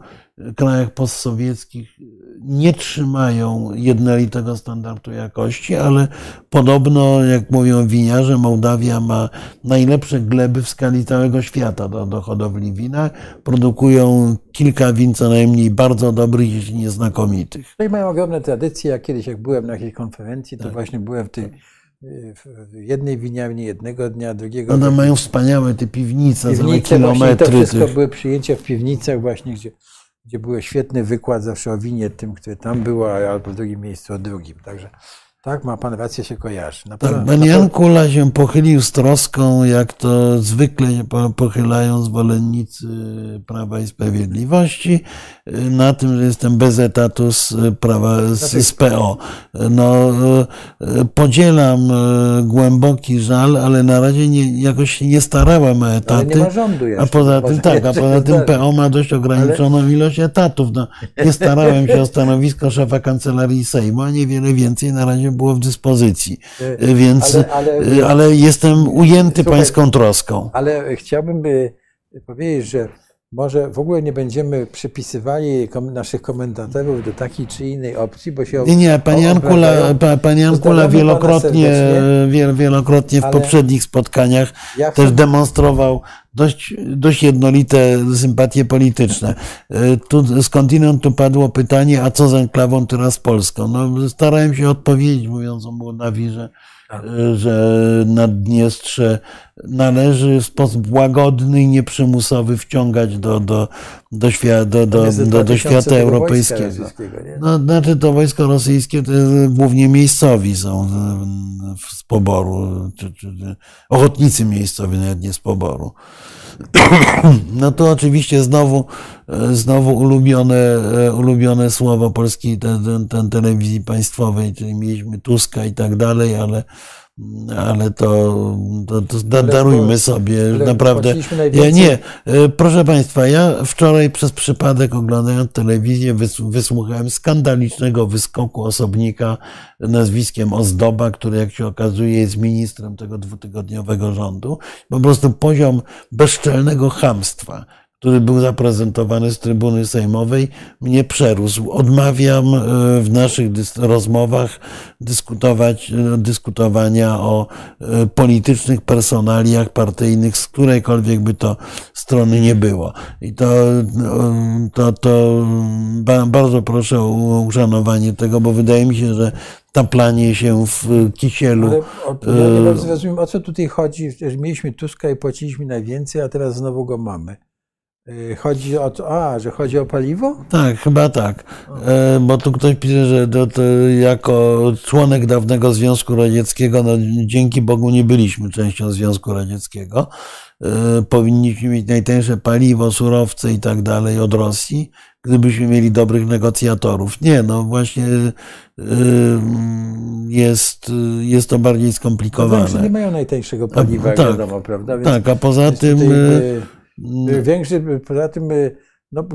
krajach postsowieckich nie trzymają jednolitego standardu jakości, ale podobno, jak mówią winiarze, Mołdawia ma najlepsze gleby w skali całego świata do, do hodowli wina. Produkują kilka win co najmniej bardzo dobrych, jeśli nie znakomitych. No i mają ogromne tradycje. Ja kiedyś, jak byłem na jakiejś konferencji, to tak. właśnie byłem w tej w jednej winiarni jednego dnia, drugiego. One mają wspaniałe te piwnice, piwnice kilometry. To wszystko tych... były przyjęcia w piwnicach właśnie, gdzie, gdzie był świetny wykład zawsze o winie tym, który tam było, albo w drugim miejscu o drugim. Także tak, ma pan rację, się kojarzy. Na tak, pan Jan Kula się pochylił z troską, jak to zwykle pochylają zwolennicy Prawa i Sprawiedliwości, na tym, że jestem bez etatu z, prawa, z, z PO. No, podzielam e, głęboki żal, ale na razie nie, jakoś nie starałem o etaty. Rządu jeszcze. A poza tym, tak, a poza tym *laughs* PO ma dość ograniczoną ale... ilość etatów. No, nie starałem się o stanowisko szefa kancelarii Sejmu, a niewiele więcej na razie było w dyspozycji. E, e, więc, ale, ale, e, ale jestem ujęty słuchaj, pańską troską. Ale chciałbym by powiedzieć, że może w ogóle nie będziemy przypisywali naszych komentatorów do takiej czy innej opcji, bo się. Nie, nie, pan Jankula, pan Jankula wielokrotnie, wielokrotnie w poprzednich spotkaniach ja też demonstrował dość, dość jednolite sympatie polityczne. Tu, skądinąd tu padło pytanie, a co z enklawą teraz Polską? No, starałem się odpowiedzieć, mówiąc o Mołdawii, że. Że Naddniestrze należy w sposób łagodny i nieprzymusowy wciągać do, do, do, świata, do, do, do, do świata europejskiego. No, znaczy to wojsko rosyjskie to głównie miejscowi są z poboru, czy, czy, ochotnicy miejscowi, nawet nie z poboru. No to oczywiście znowu, znowu ulubione, ulubione słowo polskiej te, te, telewizji państwowej, czyli mieliśmy Tuska i tak dalej, ale ale to, to, to darujmy sobie naprawdę. Ja nie, e, proszę Państwa, ja wczoraj przez przypadek oglądając telewizję wysłuchałem skandalicznego wyskoku osobnika nazwiskiem Ozdoba, który jak się okazuje jest ministrem tego dwutygodniowego rządu. Po prostu poziom bezczelnego chamstwa który był zaprezentowany z trybuny sejmowej, mnie przerósł. Odmawiam e, w naszych rozmowach dyskutować, e, dyskutowania o e, politycznych personaliach partyjnych, z którejkolwiek by to strony nie było. I to, to, to bardzo proszę o uszanowanie tego, bo wydaje mi się, że taplanie się w kisielu. Ale ja nie rozumiem, o co tutaj chodzi. Mieliśmy Tuska i płaciliśmy najwięcej, a teraz znowu go mamy. Y, chodzi o to, a, że chodzi o paliwo? Tak, chyba tak. E, bo tu ktoś pisze, że to, to jako członek dawnego Związku Radzieckiego, no, dzięki Bogu nie byliśmy częścią Związku Radzieckiego. E, powinniśmy mieć najtańsze paliwo, surowce i tak dalej od Rosji, gdybyśmy mieli dobrych negocjatorów. Nie, no właśnie e, jest, jest to bardziej skomplikowane. No, nie mają najtańszego paliwa, a, tak, wiadomo, prawda? Więc tak, a poza tym... Mm. Większy, poza tym, y, no,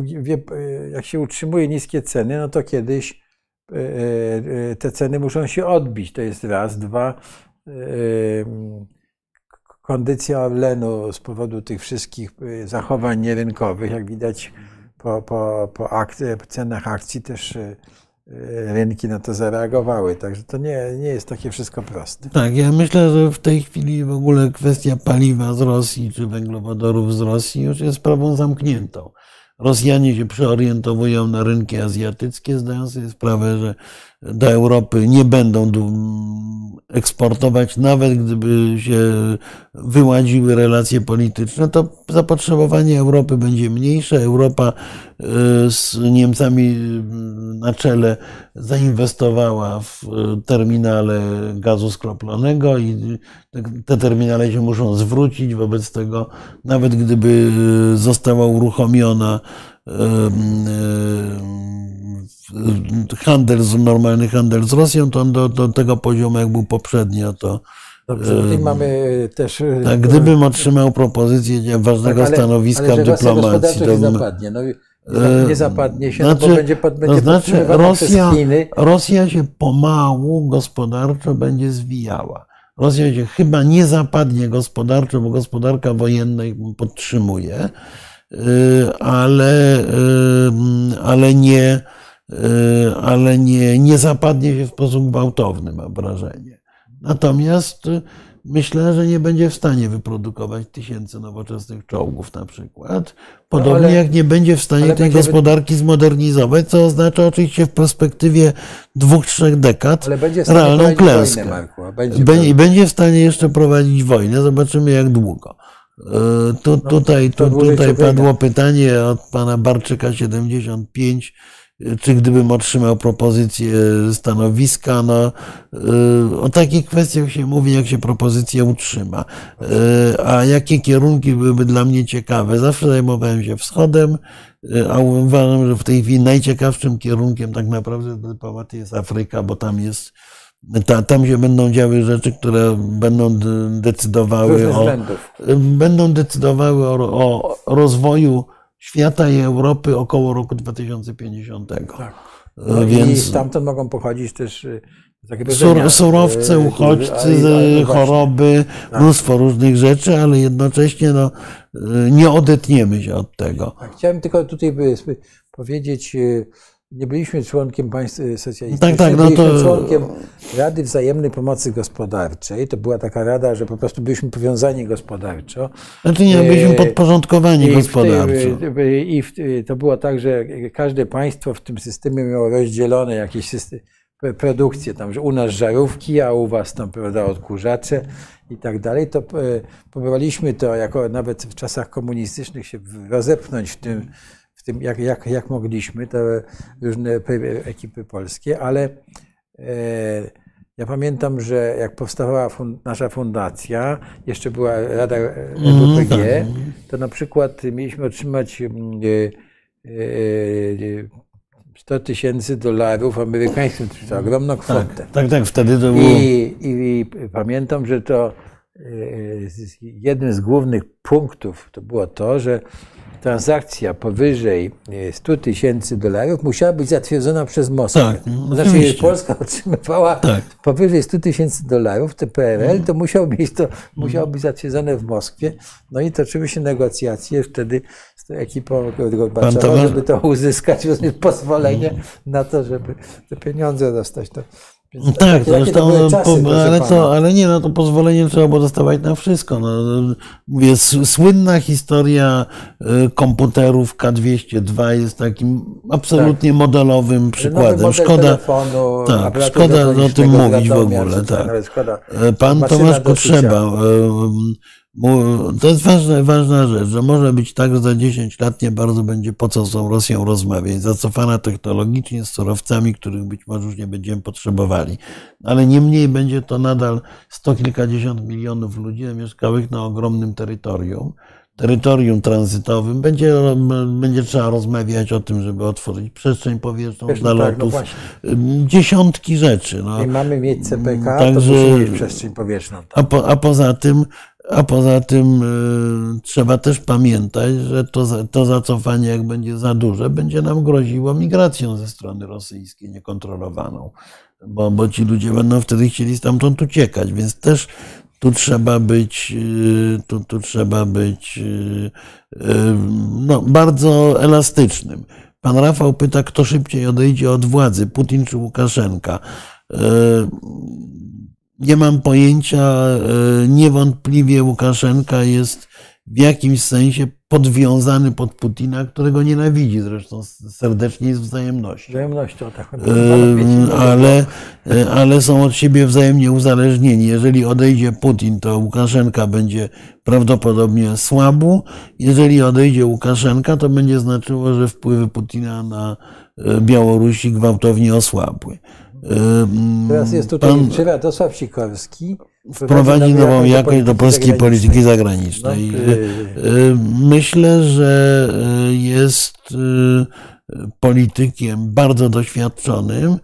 y, jak się utrzymuje niskie ceny, no to kiedyś y, te ceny muszą się odbić. To jest raz. Dwa, kondycja Lenu z powodu tych wszystkich zachowań nierynkowych, jak widać po, po, po akcji, cenach akcji też rynki na to zareagowały. Także to nie, nie jest takie wszystko proste. Tak, ja myślę, że w tej chwili w ogóle kwestia paliwa z Rosji czy węglowodorów z Rosji już jest sprawą zamkniętą. Rosjanie się przeorientowują na rynki azjatyckie, zdają sobie sprawę, że do Europy nie będą eksportować, nawet gdyby się wyładziły relacje polityczne, to zapotrzebowanie Europy będzie mniejsze. Europa e, z Niemcami na czele zainwestowała w terminale gazu skroplonego i te terminale się muszą zwrócić. Wobec tego, nawet gdyby została uruchomiona handel, normalny handel z Rosją, to on do, do tego poziomu, jak był poprzednio, to Dobrze, mamy też. E, tak, gdybym otrzymał propozycję ważnego ale, stanowiska ale, w dyplomacji. To nie zapadnie. No, nie zapadnie się, znaczy, no bo znaczy, będzie, będzie to znaczy Rosja, Rosja się pomału gospodarczo będzie zwijała. Rosja się chyba nie zapadnie gospodarczo, bo gospodarka wojenna ich podtrzymuje, ale, ale nie E, ale nie, nie zapadnie się w sposób gwałtowny, mam wrażenie. Natomiast e, myślę, że nie będzie w stanie wyprodukować tysięcy nowoczesnych czołgów na przykład. Podobnie no ale, jak nie będzie w stanie tej gospodarki zmodernizować, co oznacza oczywiście w perspektywie dwóch, trzech dekad realną klęskę. Wojnę, będzie, będzie, będzie w stanie jeszcze prowadzić wojnę, zobaczymy jak długo. E, tu, no, tutaj tu, tutaj padło pytanie od pana Barczyka 75 czy gdybym otrzymał propozycję stanowiska, no, y, o takich kwestiach się mówi, jak się propozycja utrzyma. Y, a jakie kierunki byłyby dla mnie ciekawe? Zawsze zajmowałem się wschodem, y, a uważam, że w tej chwili najciekawszym kierunkiem tak naprawdę dyplomaty jest Afryka, bo tam jest tam się będą działy rzeczy, które będą decydowały o, będą decydowały o, o rozwoju świata i Europy około roku 2050. Tak. No Więc... I stamtąd mogą pochodzić też y, Sur, surowce, uchodźcy, no choroby, tak. mnóstwo różnych rzeczy, ale jednocześnie no, nie odetniemy się od tego. Tak, chciałem tylko tutaj powiedzieć, nie byliśmy członkiem państw y, socjalistycznych, tak, tak, no byliśmy to... członkiem Rady Wzajemnej Pomocy Gospodarczej. To była taka rada, że po prostu byliśmy powiązani gospodarczo. Znaczy nie, byliśmy e, podporządkowani I gospodarczo. I w, to było tak, że każde państwo w tym systemie miało rozdzielone jakieś systemy, produkcje, tam, że u nas żarówki, a u was tam prawda, odkurzacze i tak dalej, to próbowaliśmy to jako nawet w czasach komunistycznych się rozepchnąć w tym w tym, jak, jak, jak mogliśmy, te różne ekipy polskie, ale e, ja pamiętam, że jak powstawała fund, nasza fundacja, jeszcze była Rada WPG, mm, tak. to na przykład mieliśmy otrzymać e, e, 100 tysięcy dolarów amerykańskich, to ogromną kwotę. Tak, tak, tak wtedy to było. I, i, pamiętam, że to e, jednym z głównych punktów to było to, że transakcja powyżej 100 e, tysięcy dolarów musiała być zatwierdzona przez Moskwę. Tak, no, znaczy, oczywiście. Polska *laughs* otrzymywała tak. powyżej 100 tysięcy dolarów, te PRL, mhm. to musiało być, to musiało być zatwierdzone w Moskwie. No i toczyły się negocjacje wtedy z tą ekipą Gorbaczowa, żeby to uzyskać *laughs* pozwolenie na to, żeby te pieniądze dostać. To więc tak, to zresztą, czasy, po, ale, to, ale nie, no to pozwolenie trzeba było dostawać na wszystko. No, mówię, słynna historia y, komputerów K202 jest takim absolutnie tak. modelowym przykładem. Szkoda, telefonu, tak, szkoda o tym mówić w ogóle. Tak. E, Pan Tomasz Potrzeba to jest ważna, ważna rzecz, że może być tak, że za 10 lat nie bardzo będzie po co z tą Rosją rozmawiać. Zacofana technologicznie z surowcami, których być może już nie będziemy potrzebowali. Ale niemniej będzie to nadal sto kilkadziesiąt milionów ludzi mieszkałych na ogromnym terytorium terytorium tranzytowym, będzie, będzie trzeba rozmawiać o tym, żeby otworzyć przestrzeń powietrzną Wiesz, dla tak, no lotów. No Dziesiątki rzeczy. No. I mamy mieć CPK, Także, to musimy mieć przestrzeń powietrzną. Tak. A, po, a poza tym a poza tym y, trzeba też pamiętać, że to, to zacofanie, jak będzie za duże, będzie nam groziło migracją ze strony rosyjskiej niekontrolowaną, bo, bo ci ludzie będą wtedy chcieli stamtąd uciekać, więc też tu trzeba być, y, tu, tu trzeba być y, no, bardzo elastycznym. Pan Rafał pyta, kto szybciej odejdzie od władzy, Putin czy Łukaszenka. Nie mam pojęcia. E, niewątpliwie Łukaszenka jest w jakimś sensie podwiązany pod Putina, którego nienawidzi zresztą serdecznie z wzajemnością. Wzajemnością, tak. Ale, ale są od siebie wzajemnie uzależnieni. Jeżeli odejdzie Putin, to Łukaszenka będzie prawdopodobnie słabł. Jeżeli odejdzie Łukaszenka, to będzie znaczyło, że wpływy Putina na Białorusi gwałtownie osłabły. Teraz jest tutaj Pan... Radosław Sikorski. Wprowadzi nową jakość do polskiej polityki zagranicznej. No, yy... Myślę, że jest politykiem bardzo doświadczonym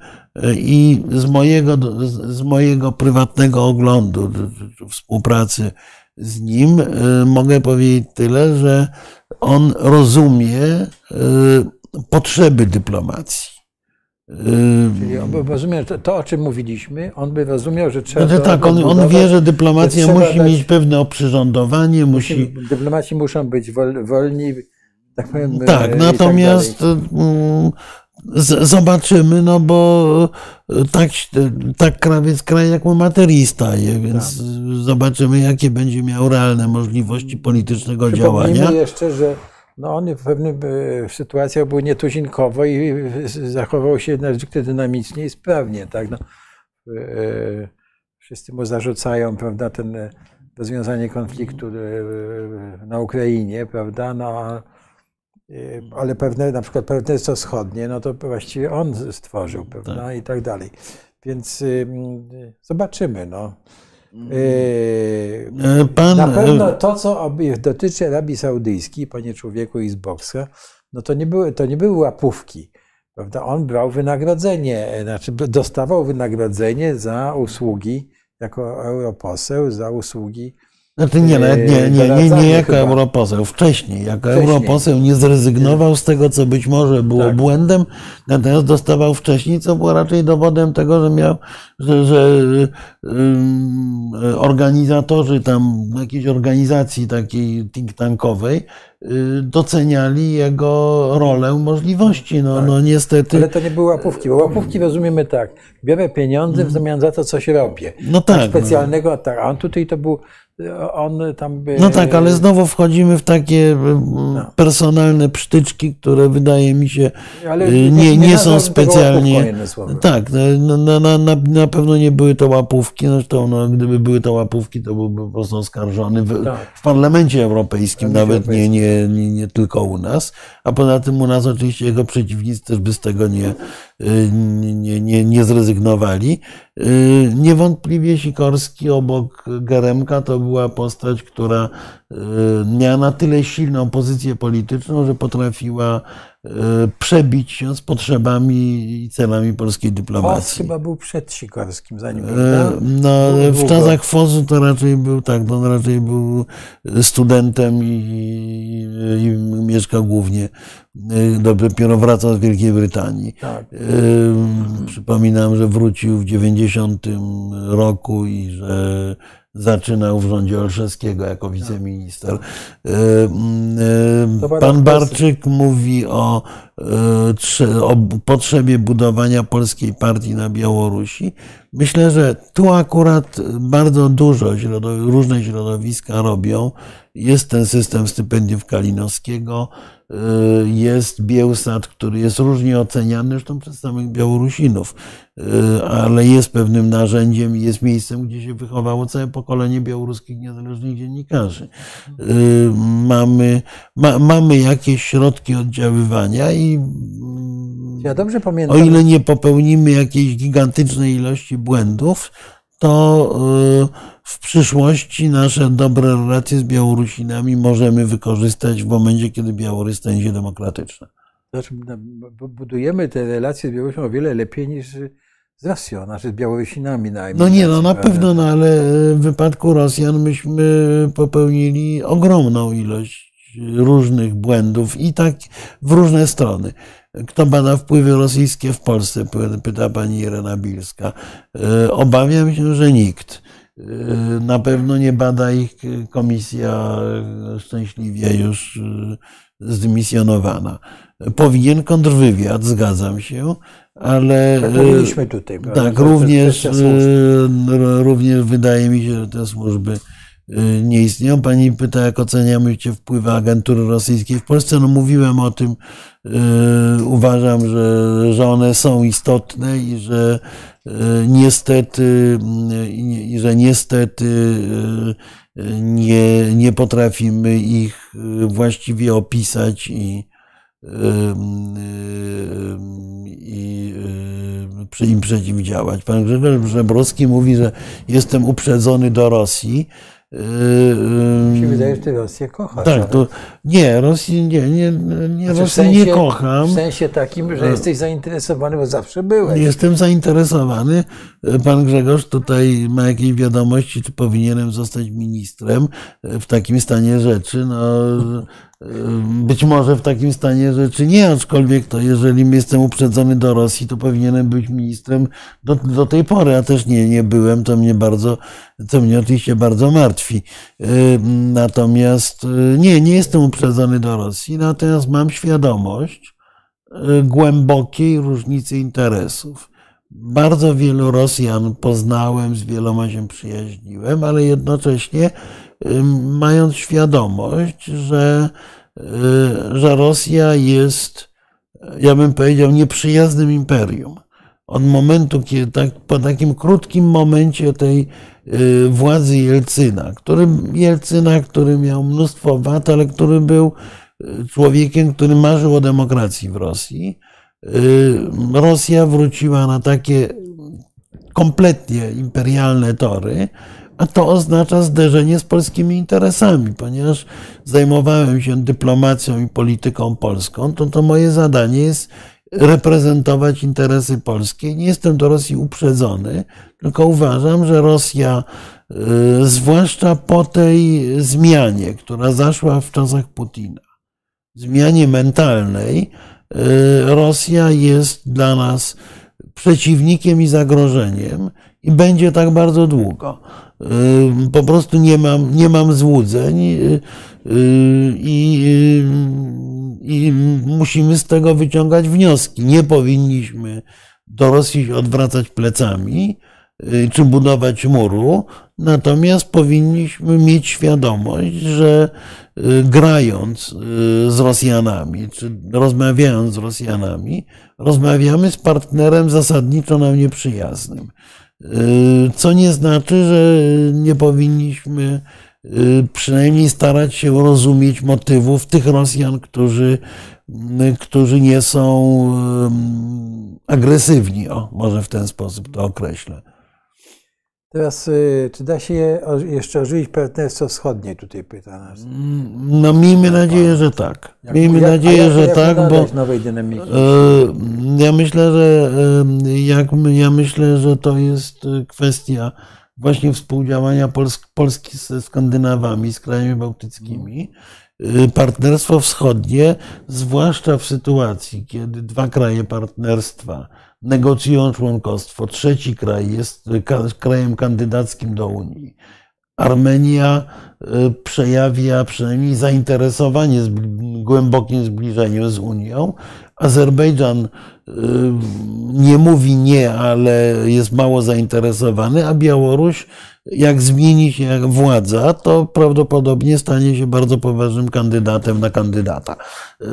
i z mojego, z mojego prywatnego oglądu, współpracy z nim, mogę powiedzieć tyle, że on rozumie potrzeby dyplomacji. Czyli on by rozumiał to, to, o czym mówiliśmy, on by rozumiał, że trzeba. Znaczy, tak, on, on wie, że dyplomacja że musi dać, mieć pewne oprzyrządowanie, musi. Dyplomaci muszą być wol, wolni, tak powiem. Tak, tak natomiast tak zobaczymy, no bo tak, tak krawiec kraj jak mu materii staje, więc tak. zobaczymy, jakie będzie miał realne możliwości politycznego działania. jeszcze, że no on w pewnych e, sytuacjach był nietuzinkowo i zachował się niezwykle dynamicznie i sprawnie. Tak? No, e, wszyscy mu zarzucają prawda, ten e, rozwiązanie konfliktu na Ukrainie, prawda? No, ale pewne, na przykład partnerstwo wschodnie, no to właściwie on stworzył, prawda? Tak. I tak dalej. Więc zobaczymy. No. Yy, pan... Na pewno to, co dotyczy Arabii Saudyjskiej, panie człowieku i z Boxa, no to nie były, to nie były łapówki. Prawda? On brał wynagrodzenie, znaczy dostawał wynagrodzenie za usługi jako europoseł, za usługi znaczy nie, nie, nie, nie, nie, nie jako chyba. europoseł, wcześniej. Jako wcześniej. europoseł nie zrezygnował z tego, co być może było tak. błędem, natomiast dostawał wcześniej, co było raczej dowodem tego, że miał, że, że um, organizatorzy tam jakiejś organizacji takiej think tankowej doceniali jego rolę, możliwości. No, tak. no niestety. Ale to nie były łapówki, bo łapówki rozumiemy tak. Biorę pieniądze w zamian za to, co się robię. No tak. tak specjalnego, no. tak. A on tutaj to był on tam by... No tak, ale znowu wchodzimy w takie no. personalne psztyczki, które wydaje mi się y, nie, nie, nie są specjalnie. Tak, no, na, na, na, na pewno nie były to łapówki. Zresztą, no, gdyby były to łapówki, to byłby po prostu oskarżony w, tak. w Parlamencie Europejskim, nawet nie, nie, nie, nie tylko u nas. A poza tym u nas oczywiście jego przeciwnicy też by z tego nie, y, nie, nie, nie zrezygnowali. Y, niewątpliwie Sikorski obok Geremka to była postać, która y, miała na tyle silną pozycję polityczną, że potrafiła przebić się z potrzebami i celami polskiej dyplomacji. Fos chyba był przed Sikorskim, zanim No, w czasach Fosu to raczej był tak, to raczej był studentem i, i, i mieszkał głównie dopiero wracał z Wielkiej Brytanii. Tak. Przypominam, że wrócił w 90 roku i że zaczynał w rządzie Olszewskiego jako wiceminister. Pan Barczyk mówi o, o potrzebie budowania polskiej partii na Białorusi. Myślę, że tu akurat bardzo dużo różne środowiska robią. Jest ten system stypendiów Kalinowskiego, jest Bielsat, który jest różnie oceniany, zresztą przez samych Białorusinów, y, ale jest pewnym narzędziem i jest miejscem, gdzie się wychowało całe pokolenie białoruskich niezależnych dziennikarzy. Y, mamy, ma, mamy jakieś środki oddziaływania i ja dobrze pamiętam. o ile nie popełnimy jakiejś gigantycznej ilości błędów, to w przyszłości nasze dobre relacje z Białorusinami możemy wykorzystać w momencie, kiedy Białoruś stanie się demokratyczna. Znaczy, budujemy te relacje z Białorusią o wiele lepiej niż z Rosją, znaczy z Białorusinami najmniej. No nie, no na pewno, no, ale w wypadku Rosjan myśmy popełnili ogromną ilość różnych błędów i tak w różne strony. Kto bada wpływy rosyjskie w Polsce, pyta pani Irena Bilska. E, obawiam się, że nikt. Y, na pewno nie bada ich komisja szczęśliwie już y, zdymisjonowana. Powinien kontrwywiad, zgadzam się, ale. Tak mówiliśmy tutaj, Tak, również, również wydaje mi się, że te służby y, nie istnieją. Pani pyta, jak oceniamy wpływy agentury rosyjskiej w Polsce. No mówiłem o tym. Y, uważam, że, że one są istotne i że niestety, i że niestety nie, nie potrafimy ich właściwie opisać i, i im przeciwdziałać. Pan Grzegorz Żebrowski mówi, że jestem uprzedzony do Rosji. Mi się wydaje, że ty Rosję kochasz. Tak, to nie, Rosji nie, nie, nie znaczy, Rosji sensie, nie kocham. W sensie takim, że jesteś zainteresowany, bo zawsze byłeś. Jestem zainteresowany. Pan Grzegorz tutaj ma jakieś wiadomości, czy powinienem zostać ministrem w takim stanie rzeczy. No, być może w takim stanie rzeczy nie, aczkolwiek to jeżeli jestem uprzedzony do Rosji, to powinienem być ministrem do, do tej pory, a też nie, nie byłem, to mnie bardzo, to mnie oczywiście bardzo martwi. Natomiast y, nie, nie jestem uprzedzony do Rosji, natomiast mam świadomość y, głębokiej różnicy interesów. Bardzo wielu Rosjan poznałem, z wieloma się przyjaźniłem, ale jednocześnie mając świadomość, że, y, że Rosja jest, ja bym powiedział, nieprzyjaznym imperium. Od momentu, kiedy tak, po takim krótkim momencie tej y, władzy Jelcyna, który, Jelcyna, który miał mnóstwo wad, ale który był y, człowiekiem, który marzył o demokracji w Rosji, Rosja wróciła na takie kompletnie imperialne tory, a to oznacza zderzenie z polskimi interesami, ponieważ zajmowałem się dyplomacją i polityką polską, to, to moje zadanie jest reprezentować interesy polskie. Nie jestem do Rosji uprzedzony, tylko uważam, że Rosja, y, zwłaszcza po tej zmianie, która zaszła w czasach Putina, zmianie mentalnej, y, Rosja jest dla nas przeciwnikiem i zagrożeniem i będzie tak bardzo długo. Po prostu nie mam, nie mam złudzeń y, y, i, y, i musimy z tego wyciągać wnioski. Nie powinniśmy do Rosji odwracać plecami czy budować muru, natomiast powinniśmy mieć świadomość, że grając z Rosjanami, czy rozmawiając z Rosjanami, rozmawiamy z partnerem zasadniczo nam nieprzyjaznym. Y, co nie znaczy, że nie powinniśmy y, przynajmniej starać się rozumieć motywów tych Rosjan, którzy, którzy nie są agresywni. O, może w ten sposób to określę. Teraz, y, czy da się jeszcze ożywić partnerstwo wschodnie, tutaj pyta nas. Mm, no miejmy nadzieję, że tak. Miejmy jak, nadzieję, jak, że tak, bo nowej dynamiki? E, ja myślę, że jak, ja myślę, że to jest kwestia właśnie współdziałania Polski ze Skandynawami, z krajami bałtyckimi. E, partnerstwo wschodnie, zwłaszcza w sytuacji, kiedy dwa kraje partnerstwa negocjują członkostwo. Trzeci kraj jest krajem kandydackim do Unii. Armenia y, przejawia przynajmniej zainteresowanie głębokim zbliżeniem z Unią. Azerbejdżan y, nie mówi nie, ale jest mało zainteresowany, a Białoruś jak zmieni się władza, to prawdopodobnie stanie się bardzo poważnym kandydatem na kandydata. Yy,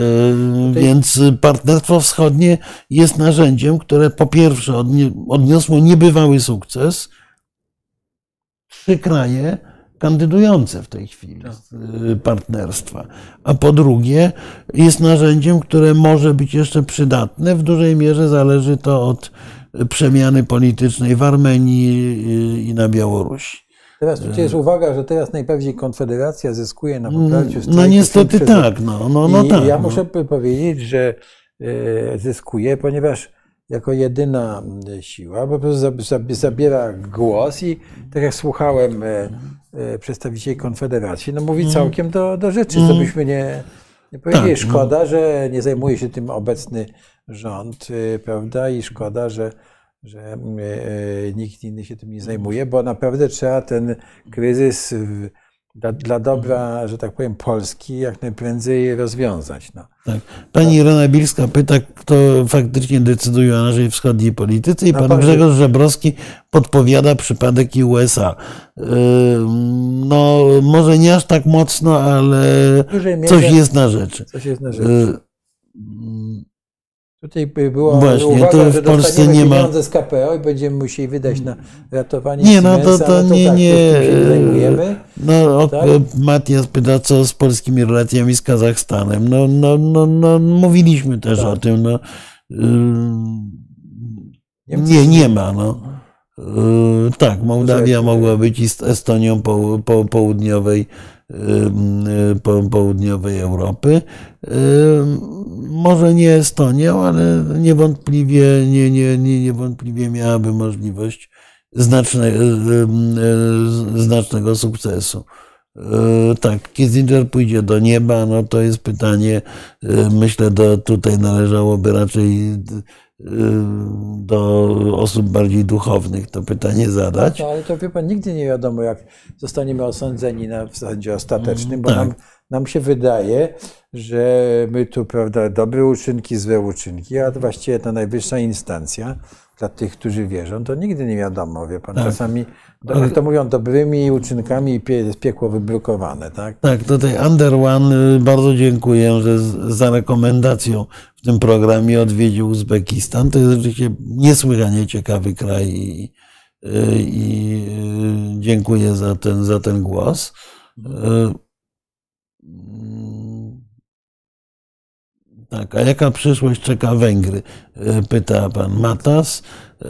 więc Partnerstwo Wschodnie jest narzędziem, które po pierwsze odniosło niebywały sukces. Trzy kraje kandydujące w tej chwili tak. yy, partnerstwa. A po drugie, jest narzędziem, które może być jeszcze przydatne. W dużej mierze zależy to od przemiany politycznej w Armenii i na Białorusi. Teraz tu jest uwaga, że teraz najbardziej Konfederacja zyskuje na poparciu No niestety tak, no, no, no I tak. Ja no. muszę powiedzieć, że e, zyskuje, ponieważ jako jedyna siła po prostu zabiera głos i tak jak słuchałem przedstawicieli Konfederacji, no mówi mm. całkiem do, do rzeczy, co mm. byśmy nie powiedzieli. Tak, no. Szkoda, no. że nie zajmuje się tym obecny rząd, y, prawda? I szkoda, że, że y, y, nikt inny się tym nie zajmuje, bo naprawdę trzeba ten kryzys dla, dla dobra, że tak powiem, Polski jak najprędzej rozwiązać. No. Tak. Pani Irena Bilska pyta, kto faktycznie decyduje o naszej wschodniej polityce i No pan pan- Grzegorz Żebrowski podpowiada przypadek i USA. Yy, No, może nie aż tak mocno, ale coś jest na rzeczy. coś jest na rzecz. Tutaj by było Właśnie, uwaga, to w że Polsce nie ma- pieniądze z KPO i będziemy musieli wydać na ratowanie Nie, no to- Siemensa, to nie- tak, nie, to e, zajmujemy. No, o, Tak? Matias pyta, co z polskimi relacjami z Kazachstanem. No, no, no, no mówiliśmy też Tak. o tym. No. Niemcy- Nie, nie ma. No. Yy, Tak, Mołdawia mogła być Estonią po, po, południowej, po, południowej Europy. Yy, Może nie Estonią, ale niewątpliwie, nie, nie, nie, niewątpliwie miałaby możliwość znaczne, znacznego sukcesu. Tak, Kissinger pójdzie do nieba, no to jest pytanie, myślę, do, tutaj należałoby raczej do osób bardziej duchownych to pytanie zadać. No, ale to wie pan, nigdy nie wiadomo, jak zostaniemy osądzeni na w sądzie ostatecznym, bo tak. nam, nam się wydaje, że my tu, prawda, dobre uczynki, złe uczynki, a właściwie ta najwyższa instancja dla tych, którzy wierzą, to nigdy nie wiadomo, wie pan. Tak. Czasami, jak to mówią, dobrymi uczynkami jest piekło wyblokowane, tak? Tak, tutaj Under One y, bardzo dziękuję, że za rekomendacją w tym programie odwiedził Uzbekistan. To jest rzeczywiście niesłychanie ciekawy kraj i, y, i y, dziękuję za ten, za ten głos. Tak, a jaka przyszłość czeka Węgry? Y, Pyta pan Matas. Y,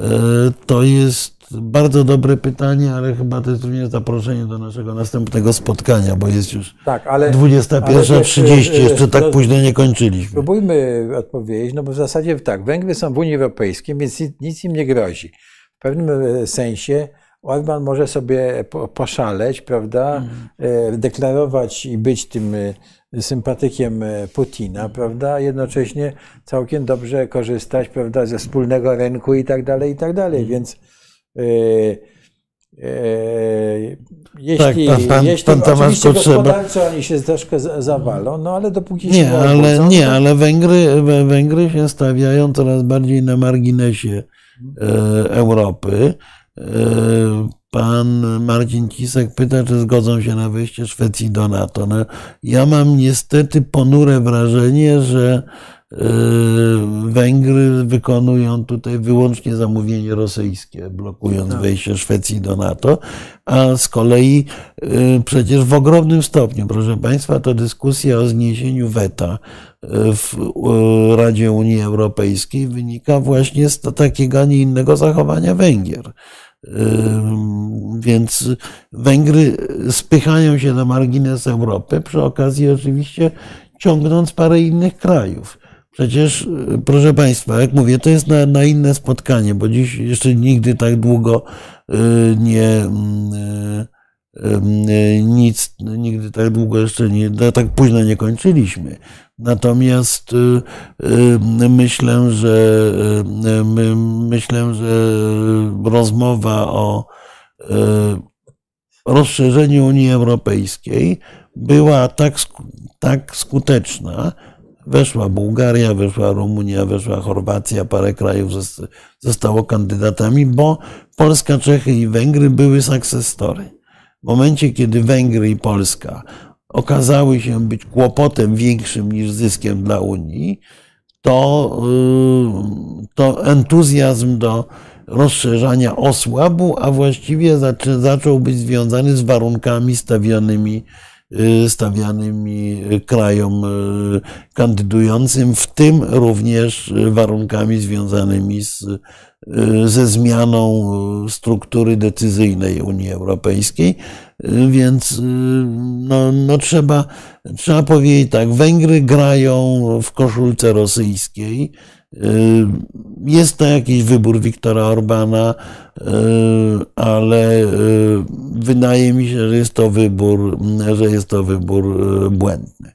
To jest bardzo dobre pytanie, ale chyba to jest również zaproszenie do naszego następnego spotkania, bo jest już Tak, ale... 21.30, ale, e, jeszcze tak e, późno nie kończyliśmy. Spróbujmy odpowiedzieć, no bo w zasadzie tak, Węgry są w Unii Europejskiej, więc nic, im nie grozi. W pewnym e, sensie Orban może sobie po- poszaleć, prawda, e, deklarować i być tym e, sympatykiem e, Putina, prawda, a jednocześnie całkiem dobrze korzystać, prawda, ze wspólnego rynku i tak dalej, i tak dalej, więc e, e, jeśli, pan- pan- jeśli pan Tomasz oczywiście Potrzeba- gospodarczo oni się troszkę zawalą, no ale dopóki się Nie, nie ale, obudzą, nie, to- ale Węgry, Wę- Węgry się stawiają coraz bardziej na marginesie e, Europy. E, Pan Marcin Cisek pyta, czy zgodzą się na wejście Szwecji do NATO. No, ja mam niestety ponure wrażenie, że e, Węgry wykonują tutaj wyłącznie zamówienie rosyjskie, blokując Tak. wejście Szwecji do NATO, a z kolei e, przecież w ogromnym stopniu, proszę Państwa, to dyskusja o zniesieniu weta e, w Radzie Unii Europejskiej wynika właśnie z takiego, a nie innego zachowania Węgier. Więc Węgry spychają się na margines Europy, przy okazji oczywiście ciągnąc parę innych krajów. Przecież, y, proszę Państwa, jak mówię, to jest na, na inne spotkanie, bo dziś jeszcze nigdy tak długo y, nie. Y, Nic, nigdy tak długo jeszcze nie, tak późno nie kończyliśmy. Natomiast y, y, myślę, że my- myślę, że rozmowa o rozszerzeniu Unii Europejskiej była tak, tak skuteczna. Weszła Bułgaria, weszła Rumunia, weszła Chorwacja, parę krajów zos- zostało kandydatami, bo Polska, Czechy i Węgry były success story. W momencie, kiedy Węgry i Polska okazały się być kłopotem większym niż zyskiem dla Unii, to, y, to entuzjazm do rozszerzania osłabł, a właściwie zaczął być związany z warunkami stawianymi, y, stawianymi krajom y, kandydującym, w tym również warunkami związanymi z, ze zmianą y, struktury decyzyjnej Unii Europejskiej. Y, Więc y, no, no trzeba, trzeba powiedzieć tak, Węgry grają w koszulce rosyjskiej. Y, Jest to jakiś wybór Viktora Orbana, y, ale y, wydaje mi się, że jest to wybór, że jest to wybór y, błędny.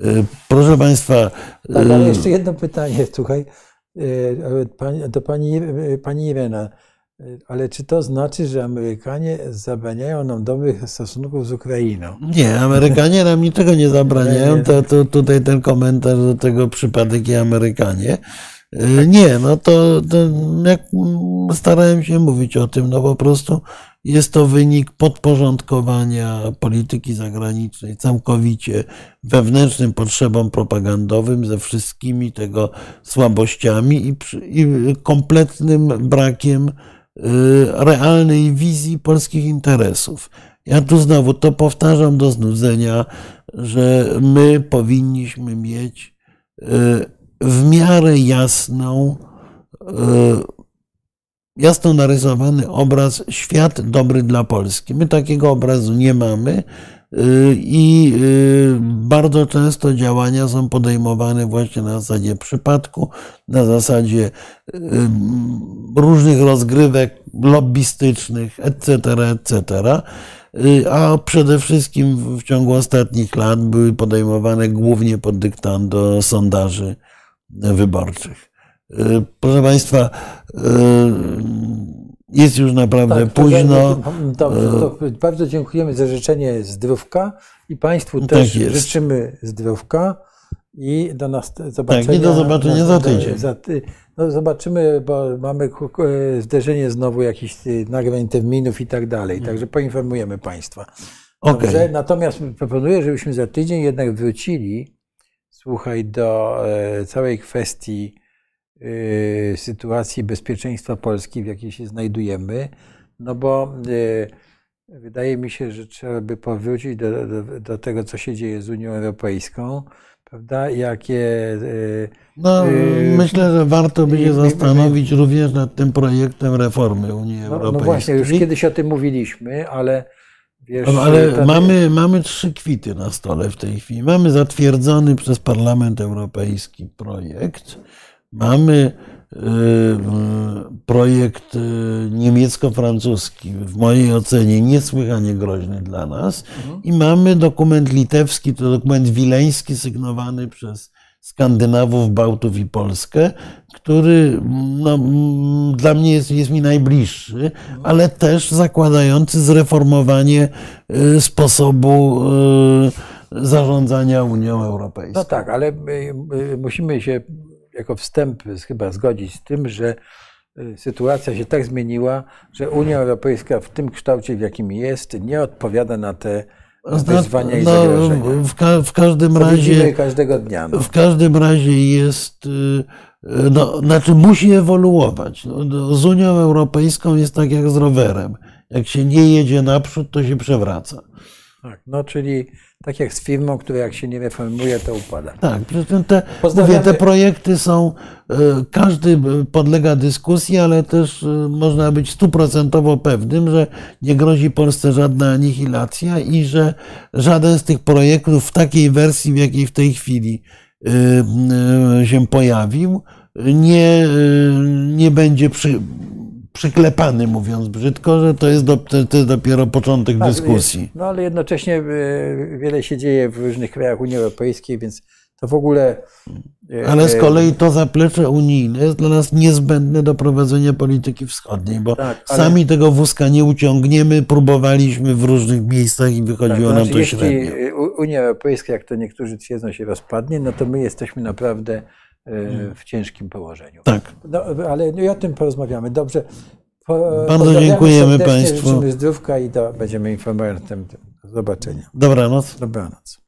Y, Proszę Państwa, Tak, ale y, jeszcze jedno pytanie, słuchaj, do pani, e, pani Irena. Ale czy to znaczy, że Amerykanie zabraniają nam dobrych stosunków z Ukrainą? Nie, Amerykanie nam niczego nie zabraniają. To, to tutaj ten komentarz do tego przypadek i Amerykanie. Nie, no to, to jak starałem się mówić o tym, no po prostu jest to wynik podporządkowania polityki zagranicznej całkowicie wewnętrznym potrzebom propagandowym, ze wszystkimi tego słabościami i, i kompletnym brakiem y, realnej wizji polskich interesów. Ja tu znowu to powtarzam do znudzenia, że my powinniśmy mieć y, w miarę jasną, y, jasno narysowany obraz świat dobry dla Polski. My takiego obrazu nie mamy y, i y, bardzo często działania są podejmowane właśnie na zasadzie przypadku, na zasadzie y, różnych rozgrywek lobbystycznych, etc., etc., a przede wszystkim w ciągu ostatnich lat były podejmowane głównie pod dyktando sondaży wyborczych. Proszę Państwa, jest już naprawdę tak, późno. Dobrze, to bardzo dziękujemy za życzenie zdrówka i Państwu tak też jest. życzymy zdrówka i do nas zobaczenia. Tak, i do zobaczenia za tydzień. Za, no zobaczymy, bo mamy zderzenie znowu jakichś nagrań terminów i tak dalej, mm. także poinformujemy Państwa. Dobrze, okay. Natomiast proponuję, żebyśmy za tydzień jednak wrócili, słuchaj, do e, całej kwestii Y, sytuacji bezpieczeństwa Polski, w jakiej się znajdujemy, no bo y, wydaje mi się, że trzeba by powrócić do, do, do tego, co się dzieje z Unią Europejską, prawda? Jakie. Y, no, myślę, że warto by się zastanowić również nad tym projektem reformy Unii no, Europejskiej. No właśnie, już kiedyś o tym mówiliśmy, ale. Wiesz, no, ale ten... mamy, mamy trzy kwity na stole w tej chwili. Mamy zatwierdzony przez Parlament Europejski projekt Mamy y, projekt y, niemiecko-francuski, w mojej ocenie niesłychanie groźny dla nas, mhm. i mamy dokument litewski, to dokument wileński, sygnowany przez Skandynawów, Bałtów i Polskę, który no, dla mnie jest, jest mi najbliższy, mhm. ale też zakładający zreformowanie y, sposobu zarządzania Unią Europejską. No tak, ale musimy się jako wstęp chyba zgodzić z tym, że y, sytuacja się tak zmieniła, że Unia Europejska w tym kształcie, w jakim jest, nie odpowiada na te wyzwania i no, zagrożenia. W, ka w każdym razie. każdego dnia. No. W każdym razie jest. Y, y, no, znaczy musi ewoluować. No, no, z Unią Europejską jest tak jak z rowerem. Jak się nie jedzie naprzód, to się przewraca. Tak, no czyli tak jak z firmą, która jak się nie reformuje, to upada. Tak, te, mówię, te projekty są, e, każdy podlega dyskusji, ale też e, można być stuprocentowo pewnym, że nie grozi Polsce żadna anihilacja i że żaden z tych projektów w takiej wersji, w jakiej w tej chwili e, się pojawił, nie, nie będzie przy, przyklepany, mówiąc brzydko, że to jest, do, to jest dopiero początek tak, dyskusji. No ale jednocześnie e, wiele się dzieje w różnych krajach Unii Europejskiej, więc to w ogóle. E, ale z kolei to zaplecze unijne jest dla nas niezbędne do prowadzenia polityki wschodniej, bo tak, ale... sami tego wózka nie uciągniemy. Próbowaliśmy w różnych miejscach i wychodziło tak, nam to jeśli średnio. Unia Europejska, jak to niektórzy twierdzą, się rozpadnie, no to my jesteśmy naprawdę E, w ciężkim położeniu. Tak. No, ale i o tym porozmawiamy. Dobrze. Po, Bardzo dziękujemy Państwu. Życzymy zdrówka i do, będziemy informować na tym. Do zobaczenia. Dobranoc. Dobranoc.